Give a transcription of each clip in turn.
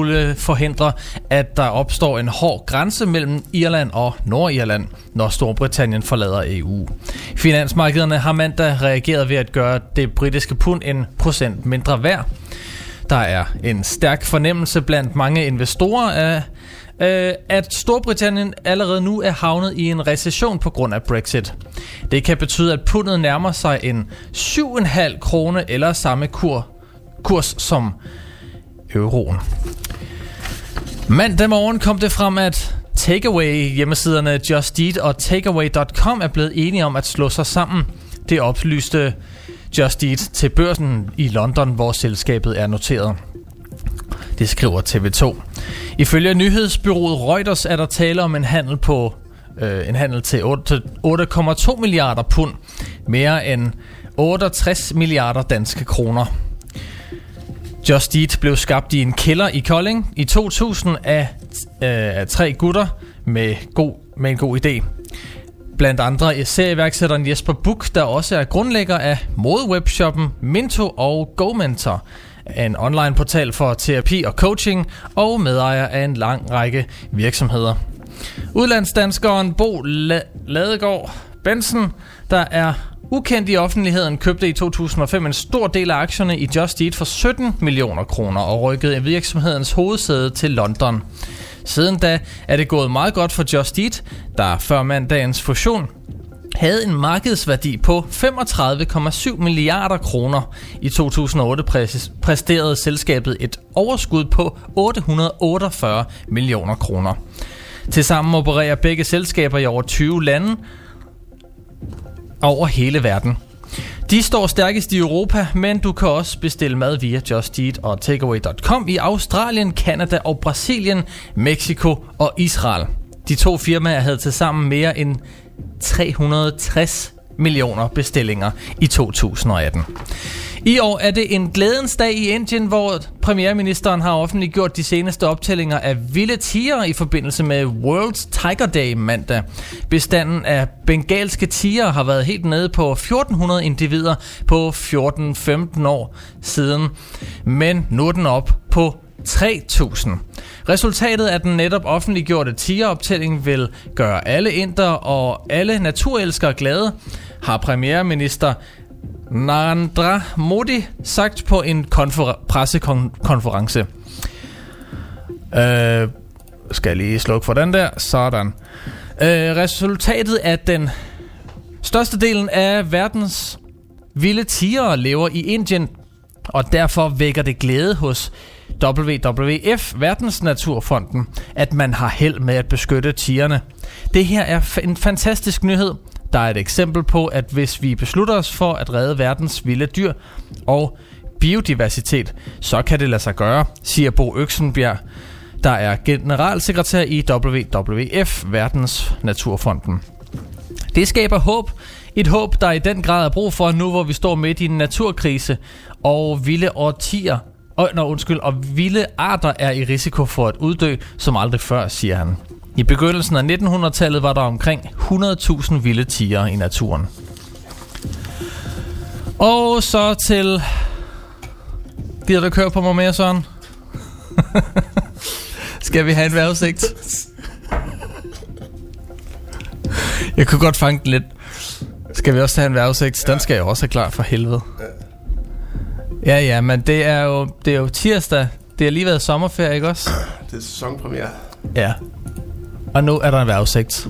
skulle forhindre, at der opstår en hård grænse mellem Irland og Nordirland, når Storbritannien forlader EU. Finansmarkederne har mandag reageret ved at gøre det britiske pund en procent mindre værd. Der er en stærk fornemmelse blandt mange investorer af, øh, at Storbritannien allerede nu er havnet i en recession på grund af Brexit. Det kan betyde, at pundet nærmer sig en 7,5 krone eller samme kur, kurs som euroen. Mandag morgen kom det frem, at Takeaway hjemmesiderne Just Eat og Takeaway.com er blevet enige om at slå sig sammen. Det oplyste Just Eat til børsen i London, hvor selskabet er noteret. Det skriver TV2. Ifølge nyhedsbyrået Reuters er der tale om en handel på øh, en handel til 8,2 milliarder pund, mere end 68 milliarder danske kroner. Just Eat blev skabt i en kælder i Kolding i 2000 af, øh, af tre gutter med, god, med en god idé. Blandt andre serieværksætteren Jesper Buk, der også er grundlægger af modewebshoppen Minto og GoMentor, en online portal for terapi og coaching, og medejer af en lang række virksomheder. Udlandsdanskeren Bo Ladegaard Bensen, der er ukendt i offentligheden, købte i 2005 en stor del af aktierne i Just Eat for 17 millioner kroner og rykkede virksomhedens hovedsæde til London. Siden da er det gået meget godt for Just Eat, der før mandagens fusion havde en markedsværdi på 35,7 milliarder kroner. I 2008 præsterede selskabet et overskud på 848 millioner kroner. Tilsammen opererer begge selskaber i over 20 lande over hele verden. De står stærkest i Europa, men du kan også bestille mad via Just Eat og Takeaway.com i Australien, Kanada og Brasilien, Mexico og Israel. De to firmaer havde til sammen mere end 360 millioner bestillinger i 2018. I år er det en glædens dag i Indien, hvor premierministeren har offentliggjort de seneste optællinger af vilde tiger i forbindelse med World Tiger Day mandag. Bestanden af bengalske tiger har været helt nede på 1400 individer på 14-15 år siden, men nu er den op på 3.000. Resultatet af den netop offentliggjorte tigeroptælling vil gøre alle indere og alle naturelskere glade, har premierminister Narendra Modi sagt på en konfer- pressekonference. Øh, skal jeg lige slukke for den der. Sådan. Øh, resultatet af den største delen af verdens vilde tigere lever i Indien, og derfor vækker det glæde hos WWF, Verdensnaturfonden, at man har held med at beskytte tigerne. Det her er en fantastisk nyhed, der er et eksempel på, at hvis vi beslutter os for at redde verdens vilde dyr og biodiversitet, så kan det lade sig gøre, siger Bo Øksenbjerg, der er generalsekretær i WWF, Verdens Naturfonden. Det skaber håb. Et håb, der i den grad er brug for nu, hvor vi står midt i en naturkrise, og vilde årtier og, nå, undskyld, og vilde arter er i risiko for at uddø, som aldrig før, siger han. I begyndelsen af 1900-tallet var der omkring 100.000 vilde tiger i naturen. Og så til... Gider du køre på mig mere, Søren? Skal vi have en vejrudsigt? Jeg kunne godt fange den lidt. Skal vi også have en vejrudsigt? Den skal jeg også have klar for helvede. Ja, ja, men det er jo, det er jo tirsdag. Det har lige været sommerferie, ikke også? Det er sæsonpremiere. Ja. Og nu er der en vejrudsigt.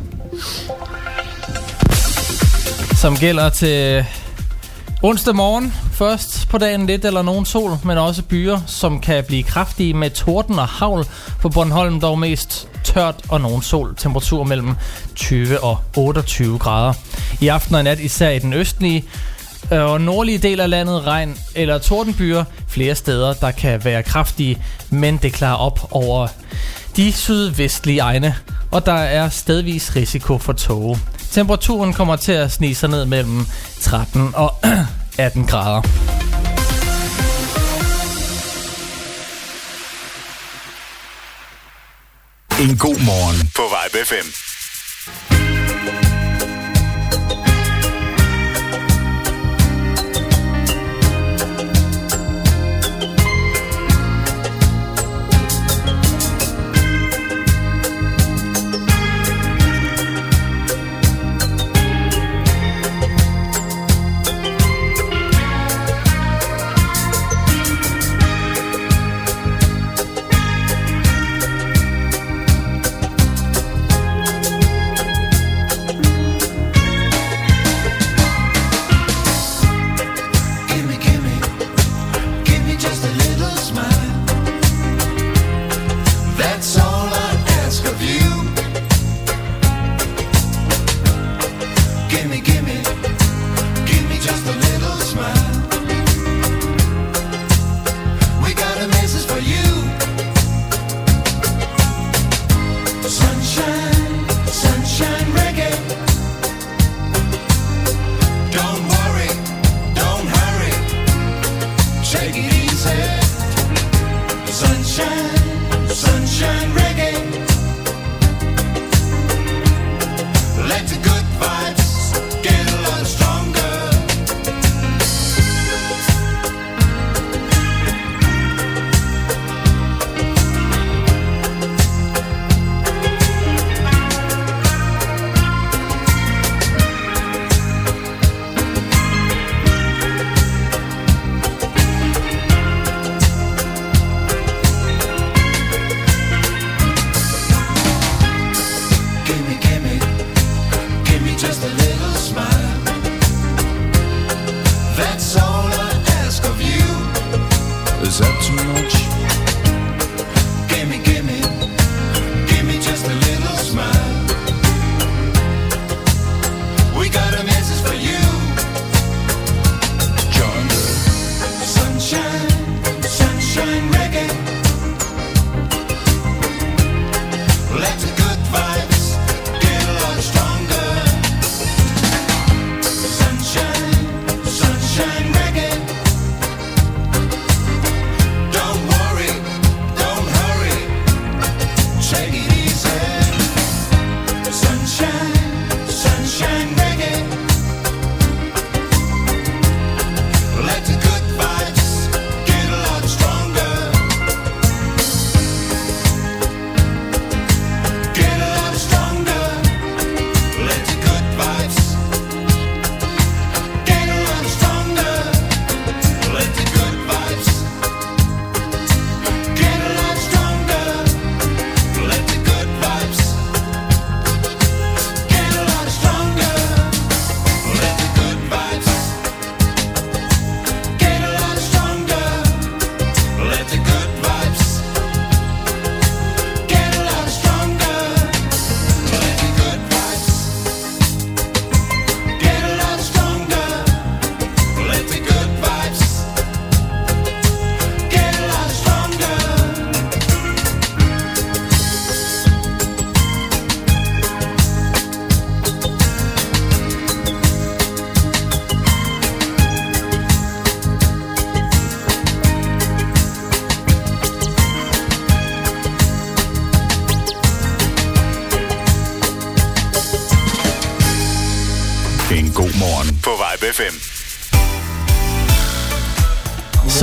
Som gælder til onsdag morgen. Først på dagen lidt eller nogen sol, men også byer, som kan blive kraftige med torden og havl. På Bornholm dog mest tørt og nogen sol. Temperatur mellem 20 og 28 grader. I aften og nat især i den østlige øh, og nordlige del af landet regn eller tordenbyer flere steder, der kan være kraftige, men det klarer op over de sydvestlige egne, og der er stedvis risiko for tåge. Temperaturen kommer til at snige sig ned mellem 13 og 18 grader. En god morgen på Vibe 5.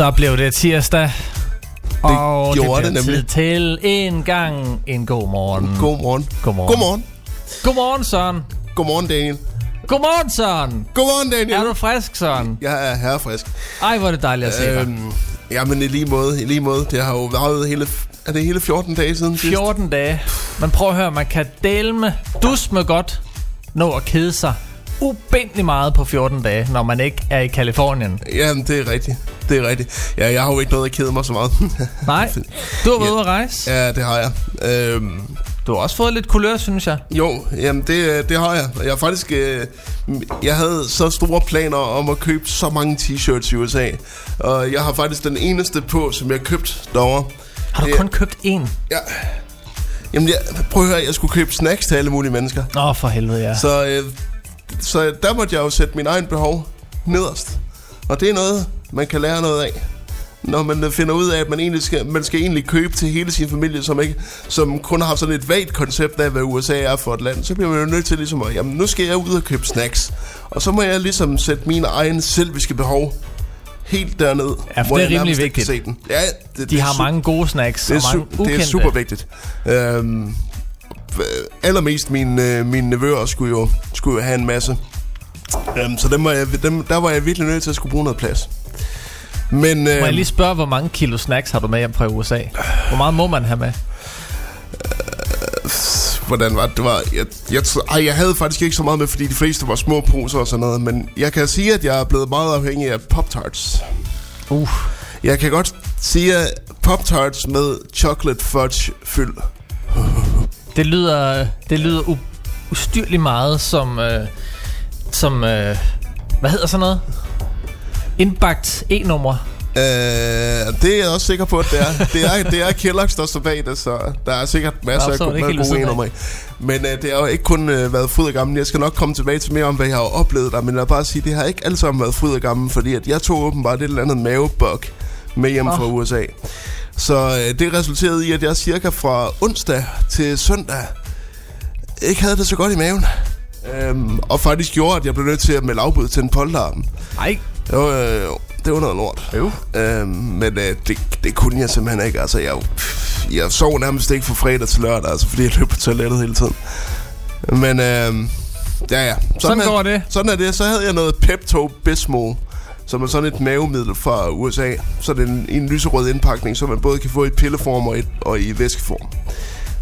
Så blev det tirsdag. Og gjorde det, det nemlig. til en gang en god morgen. God morgen. Godmorgen. Godmorgen. Godmorgen, Søren. Godmorgen, Daniel. Godmorgen, Søren. Godmorgen, Daniel. Er du frisk, Søren? Jeg er herrefrisk. Ej, hvor er det dejligt at se dig. Øhm, jamen, i lige måde. I lige måde. Det har jo været hele... Er det hele 14 dage siden sidst? 14 dage. Men prøv at høre, man kan dele med, dus med godt nå at kede sig ubindelig meget på 14 dage, når man ikke er i Kalifornien. Jamen, det er rigtigt. Det er rigtigt. Ja, jeg har jo ikke noget at kede mig så meget. Nej, du har været Ja. ude at rejse. ja, det har jeg. Øhm, Du har også fået lidt kulør, synes jeg. jo, jamen det, øh, det har jeg. Jeg har faktisk... Øh, jeg havde så store planer om at købe så mange t-shirts i USA. Og jeg har faktisk den eneste på, som jeg købte derovre. Har du Det- kun købt én? Ja. Jamen, jeg, prøv at høre, jeg skulle købe snacks til alle mulige mennesker. Åh, oh, for helvede, ja. Så, øh, så der måtte jeg jo sætte min egen behov nederst. Og det er noget, man kan lære noget af. Når man finder ud af, at man, egentlig skal, man skal egentlig købe til hele sin familie, som, ikke, som kun har sådan et vagt koncept af, hvad USA er for et land, så bliver man jo nødt til ligesom at, jamen nu skal jeg ud og købe snacks. Og så må jeg ligesom sætte mine egne selviske behov helt derned. Ja, for hvor det er rimelig vigtigt. se den. Ja, det, De det har mange gode snacks det er, og mange det er super vigtigt. Øhm, allermest mine, øh, mine nevøer skulle jo, skulle jo have en masse. Øhm, så dem var jeg, dem, der var jeg virkelig nødt til at skulle bruge noget plads. Men øh, Må jeg lige spørge, hvor mange kilo snacks har du med hjem fra USA? Hvor meget må man have med? hvordan var det? det var, jeg, jeg, ej, jeg havde faktisk ikke så meget med, fordi de fleste var små poser og sådan noget. Men jeg kan sige, at jeg er blevet meget afhængig af Pop-Tarts. Uh. Jeg kan godt sige, Pop-Tarts med chocolate fudge fyld. Det lyder, det lyder u- ustyrligt meget som, øh, som øh, hvad hedder sådan noget? Indbagt e-nummer. Øh, det er jeg også sikker på, at det er. Det er, det er Kellogg's, der står bag det, så der er sikkert masser af gode, gode enummer. Men øh, det har jo ikke kun øh, været fryd og gammel. Jeg skal nok komme tilbage til mere om, hvad jeg har oplevet der. Men vil bare sige, det har ikke alt sammen været fryd og gammel, fordi at jeg tog åbenbart et eller andet mavebug med hjem Åh. fra USA. Så øh, det resulterede i, at jeg cirka fra onsdag til søndag ikke havde det så godt i maven. Øhm, og faktisk gjorde, at jeg blev nødt til at melde afbud til en polterappen. Ej, Det var, øh, det var noget lort. Jo. Øhm, men øh, det, det kunne jeg simpelthen ikke. Altså, jeg, jeg sov nærmest ikke fra fredag til lørdag, altså, fordi jeg løb på toilettet hele tiden. Men øh, ja, ja. Sådan er, går det. Sådan er det. Så havde jeg noget Pepto Bismol, som er sådan et mavemiddel fra USA. Så er det en, en lyserød indpakning, som man både kan få i pilleform og i, og i væskeform.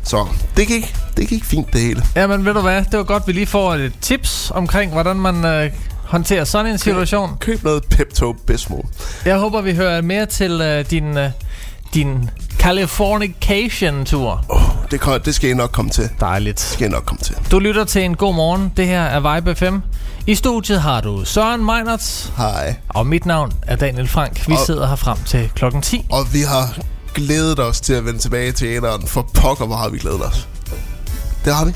Så det gik, det gik fint det hele. Jamen ved du hvad, det var godt, vi lige får et tips omkring, hvordan man øh, håndterer sådan en situation. Køb noget Pepto Bismol. Jeg håber, vi hører mere til øh, din, øh, din Californication-tur. Oh, det, kan, det skal I nok komme til. Det Dejligt. skal I nok komme til. Du lytter til en god morgen. Det her er Vibe FM. I studiet har du Søren Meinerts, Hej. og mit navn er Daniel Frank. Vi Og- sidder her frem til klokken 10. Og vi har glædet os til at vende tilbage til æderen. For pokker, hvor har vi glædet os. Det har vi.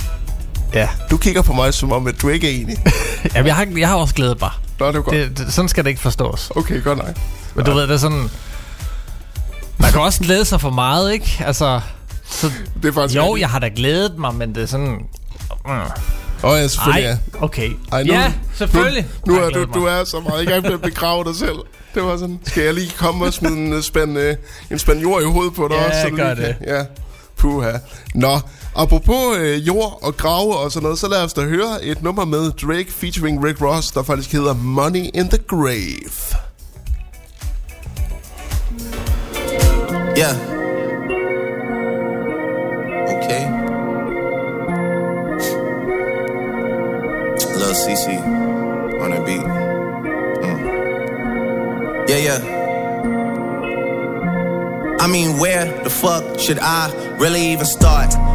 Ja. Du kigger på mig, som om at du ikke er enig. Jamen, jeg har, jeg har også glædet mig. Nå, det er godt. Det, det, sådan skal det ikke forstås. Okay, godt nok. Men du ved, det er sådan... Man kan også glæde sig for meget, ikke? Altså... Så, Det er faktisk jo, jeg har da glædet mig, men det er sådan... Mm. Åh oh, ja, selvfølgelig Ej, ja. okay. Ej, nu, ja, selvfølgelig. Nu, nu er du, du er så meget i gang med at begrave dig selv. Det var sådan, skal jeg lige komme og smide en øh, spand, øh, en spand jord i hovedet på dig Ja, også? så du gør det. Kan, ja, puha. Nå, apropos øh, jord og grave og sådan noget, så lad os da høre et nummer med Drake featuring Rick Ross, der faktisk hedder Money in the Grave. Yeah. Okay. Lil CC on the beat. Mm. Yeah, yeah. I mean, where the fuck should I really even start?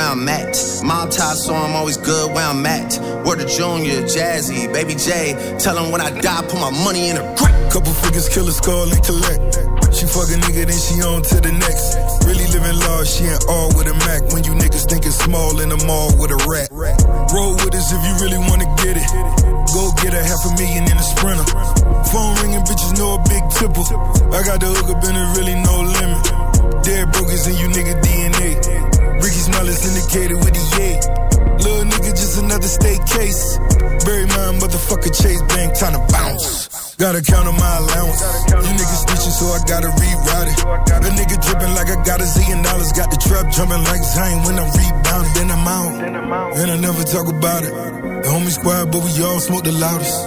where I'm at. Mob tie, so I'm always good where I'm at. Word to Junior, Jazzy, Baby J. Tell them when I die, put my money in a grave. Couple figures, kill a skull and collect. She fuck a nigga, then she on to the next. Really living large, she ain't all with a Mac. When you niggas think it's small in the mall with a rat. Roll with us if you really wanna get it. Go get a half a million in a sprinter. Phone ringing, bitches know a big tipple. I got the hook up and it really no limit. Dead brokers in you nigga DNA. Ricky Smile is indicated with the yay. Little nigga, just another state case. Bury my motherfucker Chase Bank, time to bounce. Gotta count on my allowance. You niggas snitching, so I gotta reroute it. A nigga dripping like I got a zillion dollars. Got the trap jumping like Zion when I'm rebounding. Then I'm out. And I never talk about it. The homie squad, but we all smoke the loudest.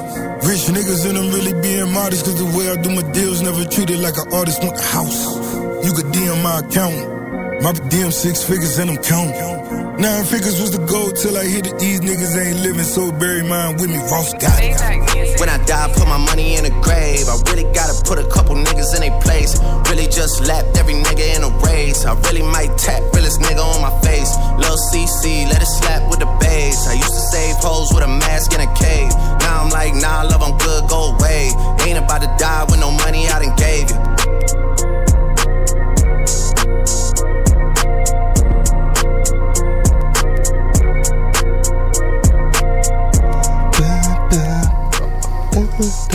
Rich niggas and I'm really being modest. Cause the way I do my deals never treated like an artist want the house. You could DM my account. My DM six figures and I'm counting. Nine figures was the goal till I hit it. These niggas ain't living, so bury mine with me. Ross got it. When I die, I put my money in a grave. I really gotta put a couple niggas in a place. Really just lapped every nigga in a race. I really might tap realest nigga on my face. Lil CC, let it slap with the bass. I used to save hoes with a mask in a cave. Now I'm like, nah, love, I'm good, go away. Ain't about to die with no money I done gave you.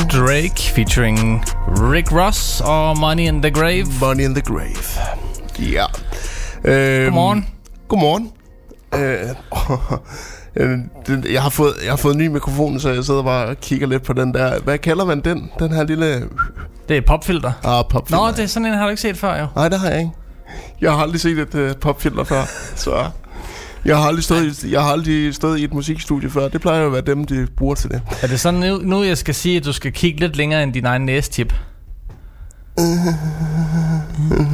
Drake featuring Rick Ross og Money in the Grave. Money in the Grave. Ja. Øhm, Godmorgen. Godmorgen. Øh, øh, jeg, har fået, jeg har fået en ny mikrofon, så jeg sidder bare og kigger lidt på den der. Hvad kalder man den? Den her lille... Det er popfilter. Ah, pop Nå, det er sådan en, har du ikke set før, jo. Nej, det har jeg ikke. Jeg har aldrig set et uh, popfilter før, så... Jeg har, aldrig stået i, jeg har aldrig stået i et musikstudie før. Det plejer jo at være dem, de bruger til det. Er det sådan nu, nu jeg skal sige, at du skal kigge lidt længere end din egen næstip?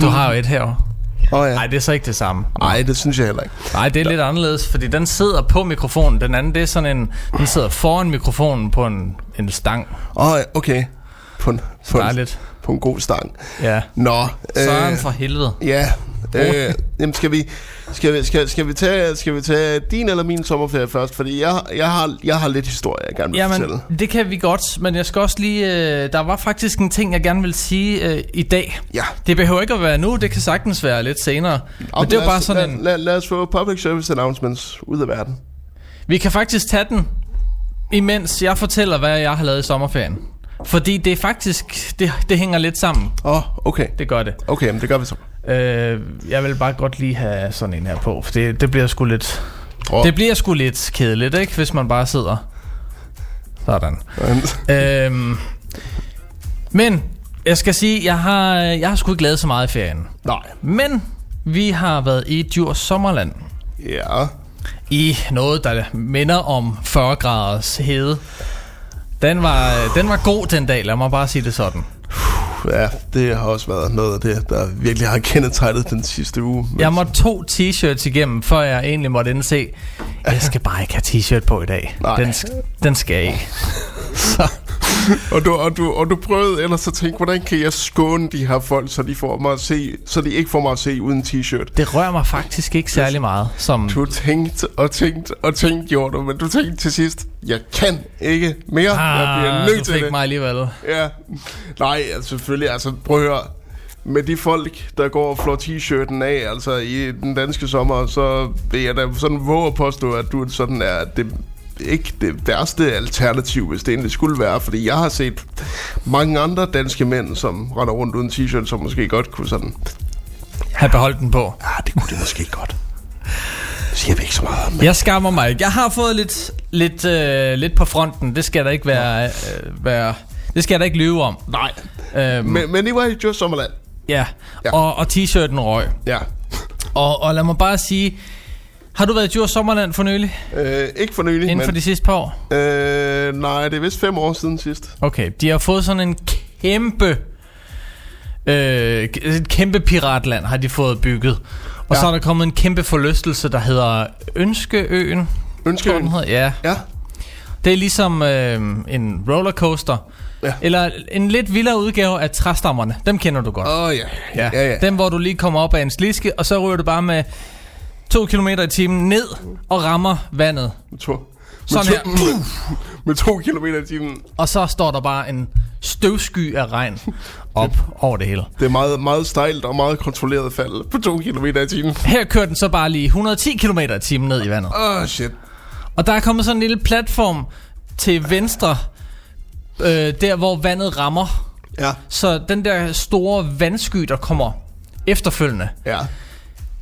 Du har jo et her. Åh oh, ja. Nej, det er så ikke det samme. Nej, det synes jeg heller ikke. Nej, det er lidt anderledes, fordi den sidder på mikrofonen. Den anden, det er sådan en... Den sidder foran mikrofonen på en, en stang. Åh, oh, okay. På en, på, en, på en god stang. Ja. Nå. Søren for helvede. Ja. Øh, jamen skal vi, skal, vi, skal, skal, vi tage, skal vi tage din eller min sommerferie først? Fordi jeg, jeg, har, jeg har lidt historie, jeg gerne vil Jamen, fortælle. det kan vi godt, men jeg skal også lige... Øh, der var faktisk en ting, jeg gerne vil sige øh, i dag. Ja. Det behøver ikke at være nu, det kan sagtens være lidt senere. Og Men det er bare sådan lad, en... lad, lad os få public service announcements ud af verden. Vi kan faktisk tage den, imens jeg fortæller, hvad jeg har lavet i sommerferien. Fordi det er faktisk... Det, det hænger lidt sammen. Åh, oh, okay. Det gør det. Okay, men det gør vi så. Øh, jeg vil bare godt lige have sådan en her på, for det, det bliver sgu lidt... Åh. Det bliver sgu lidt kedeligt, ikke? Hvis man bare sidder... Sådan. øhm, men jeg skal sige, jeg har, jeg har sgu ikke lavet så meget i ferien. Nej. Men vi har været i Djurs Sommerland. Ja. I noget, der minder om 40 graders hede. Den var, den var god den dag, lad mig bare sige det sådan. Ja, det har også været noget af det, der virkelig har kendetegnet den sidste uge. Men- Jeg måtte to t-shirts igennem, før jeg egentlig måtte indse, jeg skal bare ikke have t-shirt på i dag. Nej. Den, den skal jeg ikke. Så, Og du, og, du, og du prøvede ellers at tænke, hvordan kan jeg skåne de her folk, så de, får mig at se, så de ikke får mig at se uden t-shirt? det rører mig faktisk ikke særlig meget. Som, Du tænkte og tænkte og tænkte, gjorde du, men du tænkte til sidst, jeg kan ikke mere, jeg bliver ah, nødt du til fik det. mig alligevel. Ja, nej, altså selvfølgelig, altså prøv at høre. Med de folk, der går og flår t-shirten af, altså i den danske sommer, så vil jeg da sådan våge at påstå, at du sådan er det ikke det værste alternativ, hvis det egentlig skulle være. Fordi jeg har set mange andre danske mænd, som render rundt uden t-shirt, som måske godt kunne sådan... Have beholdt den på. Ja, det kunne det måske godt. Det siger vi ikke så meget om. men- Jeg skammer mig ikke. Jeg har fået lidt, lidt, øh, lidt på fronten. Det skal der ikke være... Øh, være det skal jeg da ikke lyve om. Nej. Øhm, Men, men det var i Just Sommerland. ja. Ja. Og, og t-shirten røg. Ja. Og, og lad mig bare sige... Har du været i Djurs Sommerland for nylig? Øh, ikke for nylig, Inden men... for de sidste par år? Øh, nej, det er vist fem år siden sidst. Okay, de har fået sådan en kæmpe... Øh, et kæmpe piratland har de fået bygget. Og Ja. så er der kommet en kæmpe forlystelse, der hedder Ønskeøen. Tror den hedder. Ja, Ja. det er ligesom øh, en rollercoaster. Ja. Eller en lidt vildere udgave af træstammerne. Dem kender du godt. Åh, oh, ja. Ja. ja, ja. Dem, hvor du lige kommer op af en sliske, og så ryger du bare med 2 km i timen ned og rammer vandet. Med to, Sådan med her. to, med, med to kilometer i timen. Og så står der bare en støvsky af regn op over det hele. Det er meget, meget stejlt og meget kontrolleret fald på to kilometer i timen. Her kører den så bare lige 110 km i timen ned i vandet. Åh, oh, shit. Og der er kommet sådan en lille platform til venstre, øh, der hvor vandet rammer. Ja, Så den der store vandsky, der kommer efterfølgende, ja.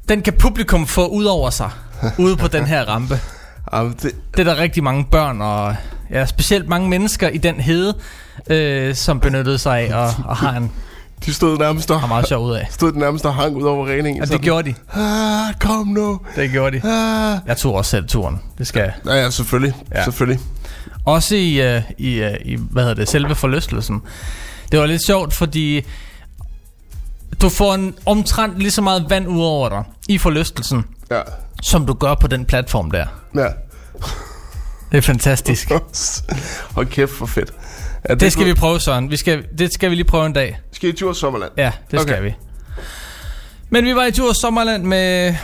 Den kan publikum få ud over sig, ude på den her rampe. Jamen, det, Det er der rigtig mange børn og ja, specielt mange mennesker i den hede, øh, som benyttede sig af og, og har en de stod nærmest og, meget sjov ud af. stod nærmest og hang ud over regningen. Og det gjorde de. Ah, kom nu. Det gjorde de. Ah. Jeg tog også selv turen. Det skal jeg. Ja, ja, selvfølgelig. Ja. Ja. Selvfølgelig. Også i, uh, i, uh, i, hvad hedder det, selve forlystelsen. Det var lidt sjovt, fordi du får en omtrent lige så meget vand ud over dig i forlystelsen, Ja. som du gør på den platform der. Ja. Det er fantastisk. Hold kæft, for fedt. Ja, Det skal vi prøve, Søren. Vi skal, det skal vi lige prøve en dag. Skal I tur Sommerland? Ja, det skal Okay. vi. Men vi var i Djurs Sommerland med...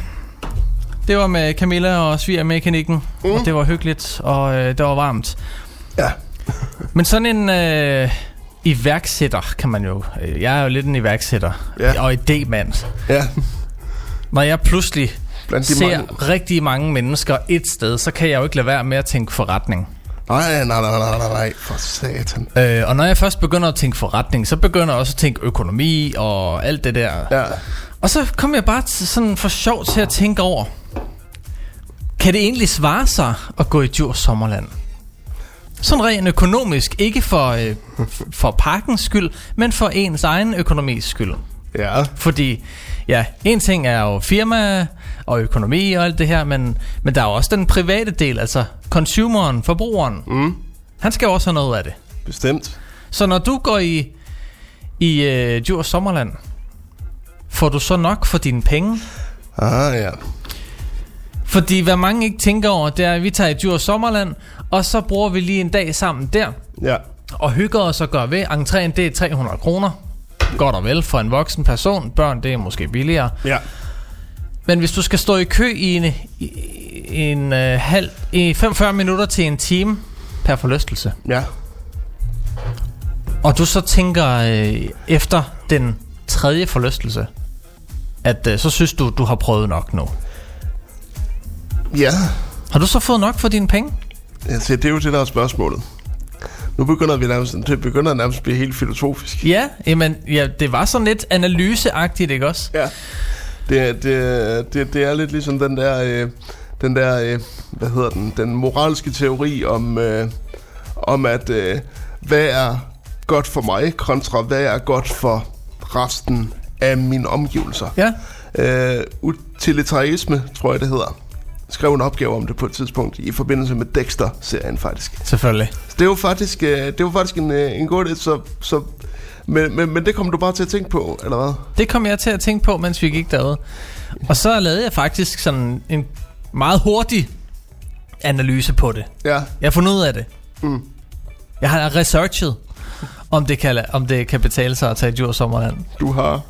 Det var med Camilla og svigermekanikken, mm. og det var hyggeligt, og øh, det var varmt. Ja. Men sådan en øh, iværksætter, kan man jo... Øh, jeg er jo lidt en iværksætter, Ja. og idémand. Ja. Når jeg pludselig Blandt de ser mange... rigtig mange mennesker et sted, så kan jeg jo ikke lade være med at tænke forretning. Nej, nej, nej, nej, nej, nej, for satan. Øh, og når jeg først begynder at tænke forretning, så begynder jeg også at tænke økonomi og alt det der. Ja. Og så kom jeg bare til, sådan for sjov til at tænke over, kan det egentlig svare sig at gå i Djurs Sommerland? Sådan rent økonomisk, ikke for, øh, for parkens skyld, men for ens egen økonomis skyld. Ja. Fordi ja, en ting er jo firma og økonomi og alt det her, men, men der er jo også den private del, altså consumeren, forbrugeren. Mm. Han skal jo også have noget af det. Bestemt. Så når du går i, i øh, Djurs Sommerland, får du så nok for dine penge? Ah, ja. Fordi hvad mange ikke tænker over, det er, at vi tager i Djurs Sommerland, og så bruger vi lige en dag sammen der, Ja. og hygger os og gør ved. Entréen, det er 300 kroner. Godt og vel for en voksen person. Børn, det er måske billigere. Ja. Men hvis du skal stå i kø i en, i, en øh, halv, i 45 minutter til en time per forlystelse, Ja. og du så tænker øh, efter den tredje forlystelse, at øh, så synes du, du har prøvet nok nu. Ja. Har du så fået nok for dine penge? Altså, det er jo det, der er spørgsmålet. Nu begynder vi nærmest, det begynder nærmest at blive helt filosofisk. Ja, jamen, ja, det var sådan lidt analyseagtigt, ikke også? Ja. Det, det, det, det er lidt ligesom den der, øh, den der, øh, hvad hedder den, den moralske teori om, øh, om at, øh, hvad er godt for mig, kontra hvad er godt for resten af mine omgivelser. Ja. Øh, utilitarisme, tror jeg det hedder. Skrev en opgave om det på et tidspunkt i forbindelse med Dexter-serien faktisk. Selvfølgelig. Så det var faktisk, øh, det var faktisk en, øh, en god idé, så, så men, men, men det kommer du bare til at tænke på, eller hvad? Det kom jeg til at tænke på, mens vi gik derude. Og så lavede jeg faktisk sådan en meget hurtig analyse på det. Ja, Jeg har fundet ud af det. Mm. Jeg har researchet, om det kan, om det kan betale sig at tage i Djurs Sommerland. du har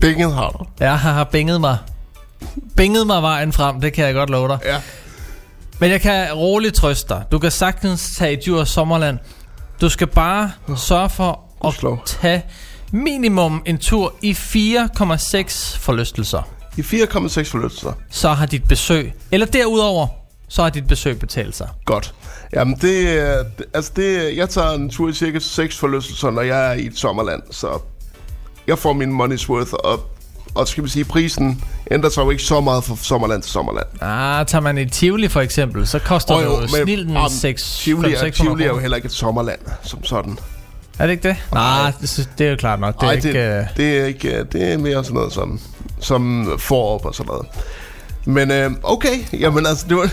binget har du. Jeg har, har binget mig. Binget mig vejen frem, det kan jeg godt love dig. Ja. Men jeg kan roligt trøste dig. Du kan sagtens tage i Djurs Sommerland. Du skal bare sørge for at Gudskelov. tage minimum en tur i 4,6 forlystelser. I 4,6 forlystelser. Så har dit besøg, eller derudover, så har dit besøg betalt sig. Godt. Jamen det, er- det- altså det, jeg tager en tur i cirka 6 forlystelser, når jeg er i et sommerland, så jeg får min money's worth, og, og skal vi sige, prisen ændrer sig jo ikke så meget fra sommerland til sommerland. Ah, tager man i Tivoli for eksempel, så koster det jo snilden jamen, 6 Tivoli, er, 600 Tivoli er jo heller ikke et sommerland, som sådan. Er det ikke det? Nej, det, det er jo klart nok. Det er Nej, ikke... det, øh, det, er ikke, øh, det er mere sådan noget som, som forop og sådan noget. Men øh, okay, jamen altså, det var,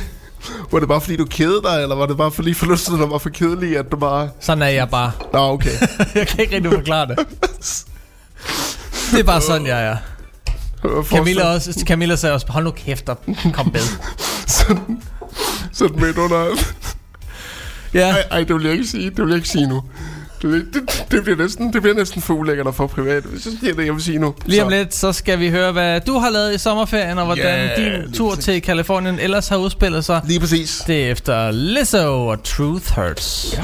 var det bare fordi du kedede dig, eller var det bare fordi forlystelserne var for kedelige, at du bare... Sådan er jeg bare. Nå, okay. jeg kan ikke rigtig forklare det. Det er bare sådan, jeg er. Camilla, også, Camilla sagde også, hold nu kæft og kom med. sådan, sådan midt under... Ja, Ej, ej, det vil jeg ikke sige, det vil jeg ikke sige nu. Det, det, det, bliver næsten, det bliver næsten for ulækkert at få privat, hvis jeg siger det, jeg vil sige nu. lige om Så- lidt, så skal vi høre, hvad du har lavet i sommerferien, og hvordan Ja, din tur præcis. til Kalifornien ellers har udspillet sig. Lige præcis. Det er efter Lizzo og Truth Hurts. Ja.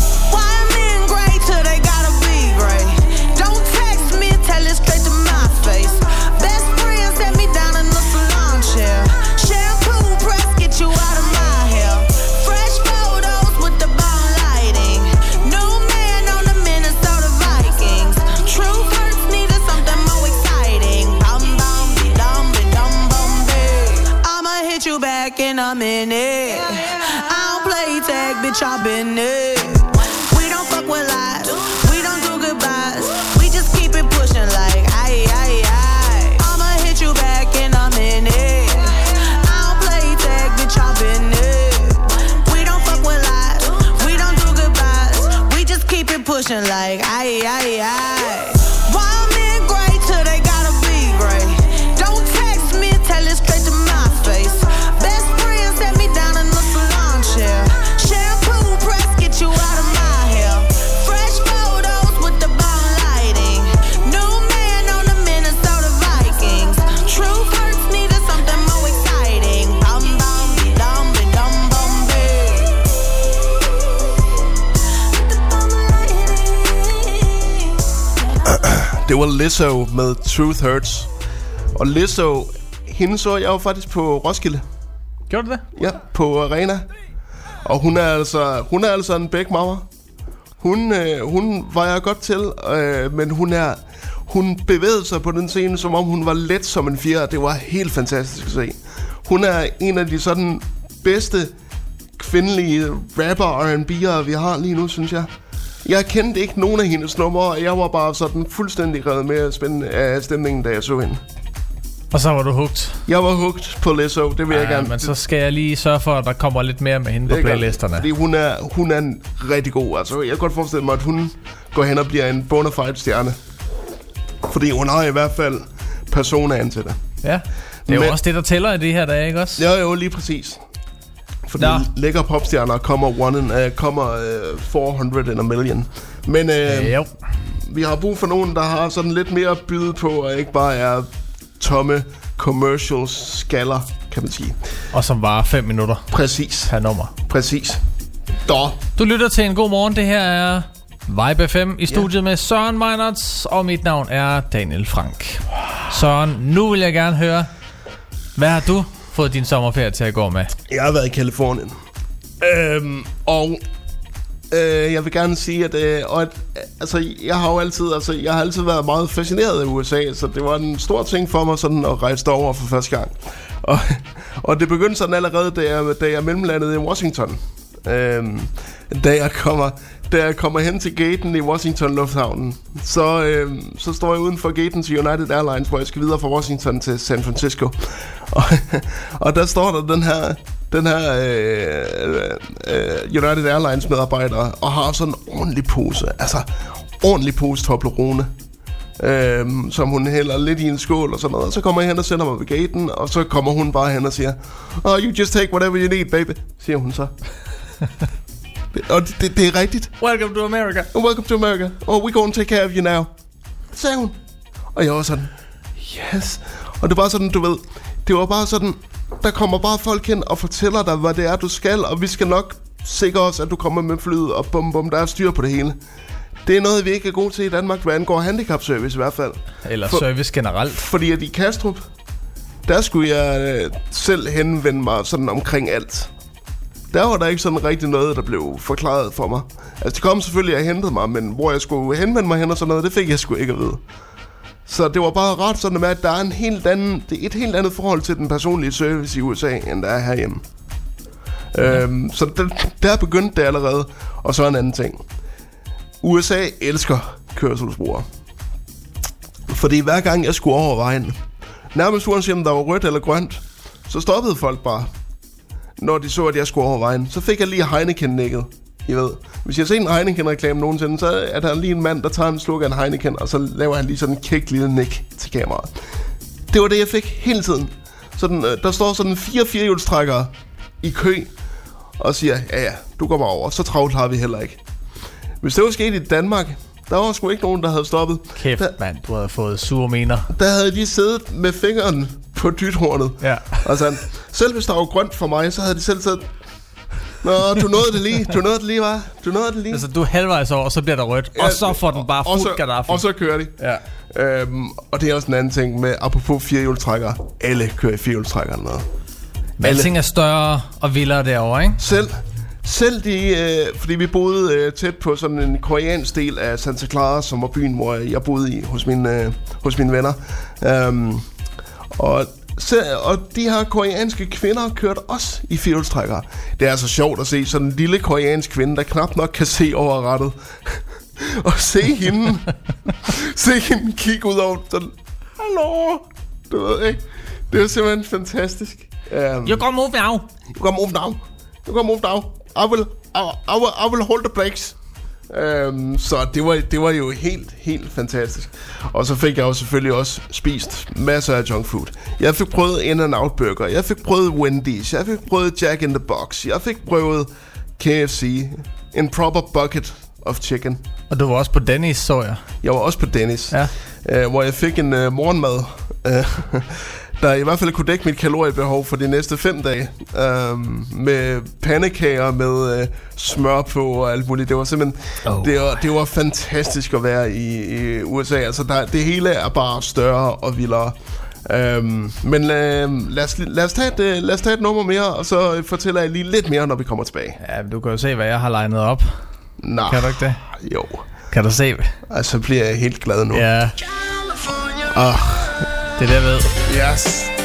Dum be dum bum be. I'ma hit you back in a minute. I bitch, I've been there. We don't fuck with lies, we don't do goodbyes. We just keep it pushing like aye, aye, aye. I'ma hit you back and I'm in it. I don't play tag, bitch, I've been there. We don't fuck with lies, we don't do goodbyes. We just keep it pushing like aye, aye, aye. Det var Lizzo med Truth Hurts. Og Lizzo, hende så jeg jo faktisk på Roskilde. Gjorde du det? Ja, på Arena. Og hun er altså, hun er altså en bæk mamma. Hun, øh, hun var jeg godt til, øh, men hun er... Hun bevægede sig på den scene, som om hun var let som en fjer. Det var helt fantastisk at se. Hun er en af de sådan bedste kvindelige rapper og R&B'ere, vi har lige nu, synes jeg. Jeg kendte ikke nogen af hendes numre, og jeg var bare sådan fuldstændig revet med af stemningen, da jeg så hende. Og så var du hugt. Jeg var hugt på Lizzo, det vil jeg Ja, gerne. men så skal jeg lige sørge for, at der kommer lidt mere med hende på Det godt, playlisterne. Fordi hun er, hun er en rigtig god. Altså, jeg kan godt forestille mig, at hun går hen og bliver en bona fide stjerne. Fordi hun har i hvert fald personaen til det. Ja. Det er jo Men- også det, der tæller i det her dage, ikke også? Ja, jo, lige præcis. Fordi Nå. lækker popstjerner kommer, one in, uh, kommer uh, 400 in a million. Men uh, Øh, jo. vi har brug for nogen, der har sådan lidt mere at byde på, og ikke bare er tomme commercial skaller, kan man sige. Og som var 5 minutter Præcis. per nummer. Præcis. Da. Du lytter til en god morgen. Det her er Vibe FM i studiet med Søren Meinerts, og mit navn er Daniel Frank. Søren, nu vil jeg gerne høre, hvad har du fået din sommerferie til at gå med? Jeg har været i Kalifornien. Øhm, og øh, jeg vil gerne sige, at, øh, og at altså, jeg har jo altid, altså, jeg har altid været meget fascineret af USA, så det var en stor ting for mig sådan at rejse derover for første gang. Og, og det begyndte sådan allerede, da jeg, da jeg mellemlandede i Washington. Øhm, da jeg kommer da jeg kommer hen til gaten i Washington Lufthavnen, så, øh, så står jeg uden for gaten til United Airlines, hvor jeg skal videre fra Washington til San Francisco. Og, og der står der den her, den her øh, øh, United Airlines medarbejder og har sådan en ordentlig pose, altså ordentlig pose Toblerone. Øhm, som hun hælder lidt i en skål og sådan noget. Og så kommer jeg hen og sender mig ved gaten, og så kommer hun bare hen og siger, Oh, you just take whatever you need, baby, siger hun så. og det, det, det er rigtigt. Welcome to America. Welcome to America. Oh, we're going to take care of you now. Sagde hun. Og jeg var sådan, yes. Og det var sådan, du ved, det var bare sådan, der kommer bare folk hen og fortæller dig, hvad det er, du skal, og vi skal nok sikre os, at du kommer med flyet, og bum bum, der er styr på det hele. Det er noget, vi ikke er gode til i Danmark, hvad angår handicapservice i hvert fald. Eller For- service generelt. Fordi at i Kastrup, der skulle jeg øh, selv henvende mig sådan omkring alt. Der var der ikke sådan rigtig noget, der blev forklaret for mig. Altså, det kom selvfølgelig, at jeg hentede mig, men hvor jeg skulle henvende mig hen og sådan noget, det fik jeg sgu ikke at vide. Så det var bare ret sådan med, at der er en helt anden, det er et helt andet forhold til den personlige service i USA, end der er herhjemme. Øhm, så der, der begyndte det allerede. Og så en anden ting. USA elsker kørselsbrugere. Fordi hver gang jeg skulle over vejen, nærmest uanset om der var rødt eller grønt, så stoppede folk bare. Når de så, at jeg skulle over vejen. Så fik jeg lige Heineken-nikket. I ved, hvis jeg ser en Heineken-reklame nogensinde, så er der lige en mand, der tager en sluk af en Heineken, og så laver han lige sådan en kæk lille nik til kameraet. Det var det, jeg fik hele tiden. Sådan, øh, der står sådan fire firehjulstrækkere i kø, og siger, ja ja, du går bare over. Så travlt har vi heller ikke. Hvis det var sket i Danmark, der var sgu ikke nogen, der havde stoppet. Kæft, Der, mand, du havde fået sure mener. der havde de siddet med fingeren på dythornet. Ja. Og sådan, selv hvis der var grønt for mig, så havde de selv siddet... Nå, du nåede det lige. Du nåede det lige, var. Du nåede det lige. Altså, du er halvvejs over, og så bliver der rødt. Og så får den bare fuld så, gadaffi. Og så kører de. Ja. Øhm, og det er også en anden ting med, apropos firehjulstrækker. Alle kører i firehjulstrækker eller noget. Men alting er større og vildere derovre, ikke? Selv, selv de, øh, fordi vi boede øh, tæt på sådan en koreansk del af Santa Clara, som var byen, hvor jeg boede i hos mine, øh, hos mine venner. Øhm, og Så, og de her koreanske kvinder kørte også i firehjulstrækkere. Det er altså sjovt at se sådan en lille koreansk kvinde, der knap nok kan se over rettet. og se hende, se hende kigge ud over sådan, hallo, du ved ikke. Det er simpelthen fantastisk. Um, You go move now. You can move now. You can move now. I will, I, I will, I will hold the brakes. Um, så det var, det var jo helt, helt fantastisk. Og så fik jeg jo selvfølgelig også spist masser af junk food. Jeg fik prøvet In-N-Out Burger. Jeg fik prøvet Wendy's. Jeg fik prøvet Jack in the Box. Jeg fik prøvet KFC. En proper bucket of chicken. Og du var også på Dennis, så jeg. Jeg var også på Dennis, Ja. øh, hvor jeg fik en øh, morgenmad, øh, der i hvert fald kunne dække mit kaloriebehov for de næste fem dage. Øh, med pandekager med øh, smør på og alt muligt. Det var simpelthen Oh. det, var, det var fantastisk at være i, i USA. Altså, der, det hele er bare større og vildere. Øhm, men øh, lad, os, lad, os tage et, øh, lad os tage et nummer mere, og så fortæller jeg lige lidt mere, når vi kommer tilbage. Ja, men du kan jo se, hvad jeg har legnet op. Nå, Kan du ikke det? Jo, Kan du se? altså bliver jeg helt glad nu. Ja, Ah, det er det, jeg ved. yes.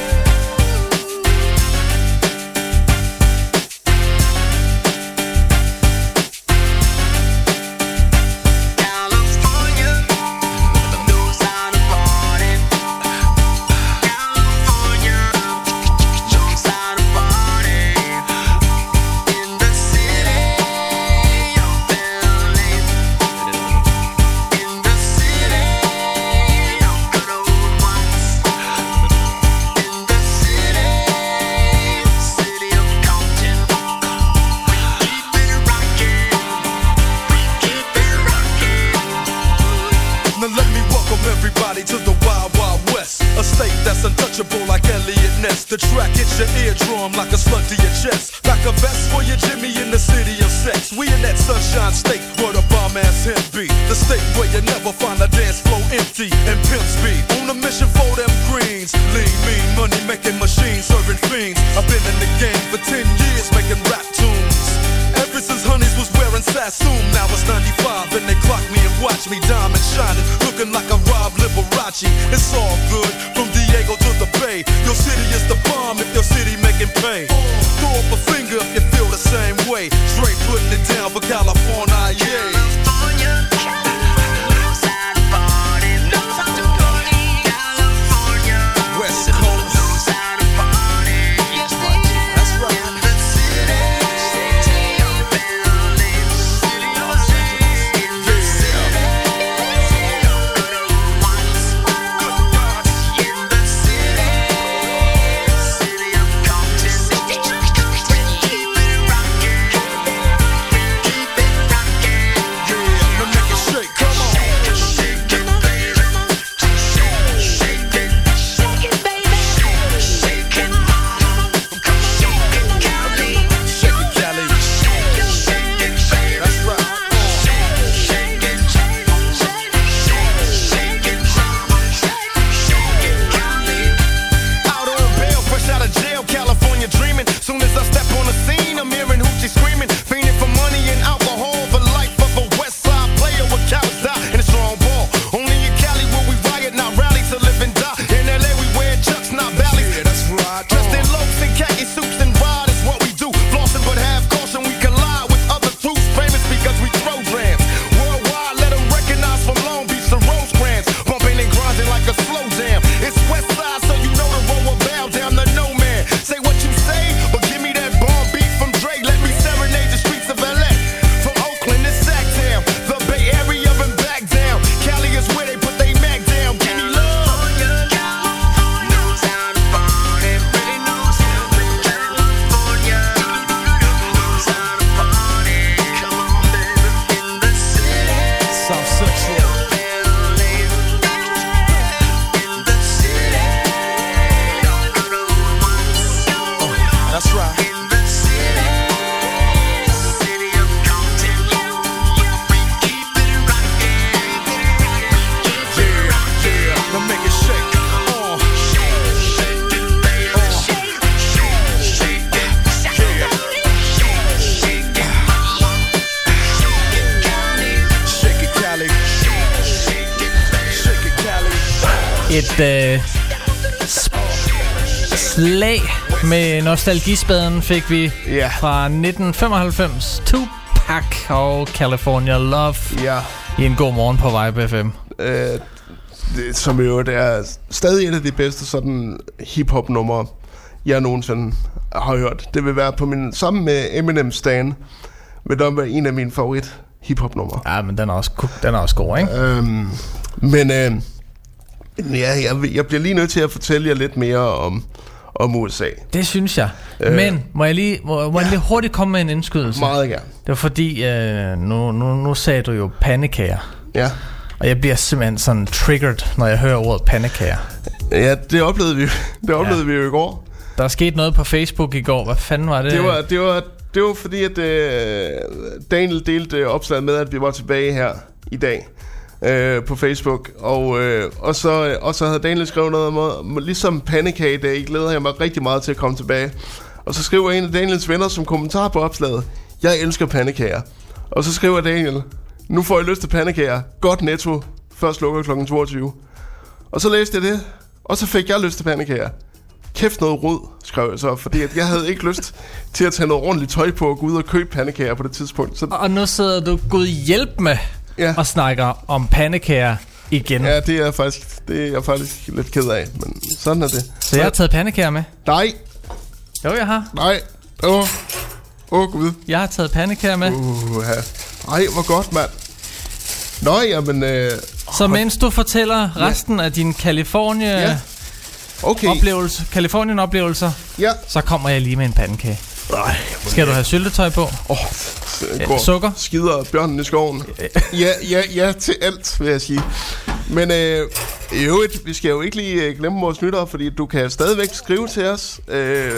Nostalgispaden fik vi Ja. fra 1995. Tupac og California Love Ja. i en god morgen på Vibe FM. Øh, det, som jo det er stadig et af de bedste sådan hip-hop numre, jeg nogensinde har hørt. Det vil være på min, sammen med Eminem Stan, vil det være en af mine favorit hip-hop numre. Ja, men den er også, den er også god, ikke? Øhm, men øh, ja, jeg, jeg bliver lige nødt til at fortælle jer lidt mere om, om USA. Det synes jeg. Øh. Men må jeg lige, må, må jeg lige hurtigt komme med en indskydelse? Meget gerne. Det var fordi, øh, nu, nu, nu sagde du jo pandekager. Ja. Og jeg bliver simpelthen sådan triggered, når jeg hører ordet pandekager. Ja, det oplevede vi, det oplevede ja. vi jo i går. Der er sket noget på Facebook i går. Hvad fanden var det? Det var, det var, det var fordi, at øh, Daniel delte opslaget med, at vi var tilbage her i dag øh, på Facebook. Og, øh, og, så, og så havde Daniel skrevet noget om, ligesom pandekage dag. glæder jeg mig rigtig meget til at komme tilbage. Og så skriver en af Daniels venner som kommentar på opslaget, jeg elsker pandekager. Og så skriver Daniel, nu får jeg lyst til pandekager. Godt netto. Først lukker kl. 22. Og så læste jeg det, og så fik jeg lyst til pandekager. Kæft noget rod, skrev jeg så, fordi at jeg havde ikke lyst til at tage noget ordentligt tøj på og gå ud og købe pandekager på det tidspunkt. Så Og nu sidder du gud hjælp med Ja. og snakker om pandekager igen. ja, det er faktisk, det er jeg faktisk lidt ked af, men sådan er det. Så jeg har taget pandekager med. Nej, Jo, jeg har. nej, åh, åh oh, gud, Jeg har taget pandekager med. uh, Ej, hvor godt, mand. Nå, jamen, øh, Så mens du fortæller resten af din California Ja. okay, oplevelse, Californien oplevelser, ja. så kommer jeg lige med en pandekage. Nej, Skal du have syltetøj på? Åh, Ja, går sukker? skider bjørnen i skoven. Ja, ja, ja til alt, vil jeg sige. Men øh, i øvrigt, vi skal jo ikke lige øh, glemme vores lyttere, fordi du kan stadigvæk skrive til os. Øh,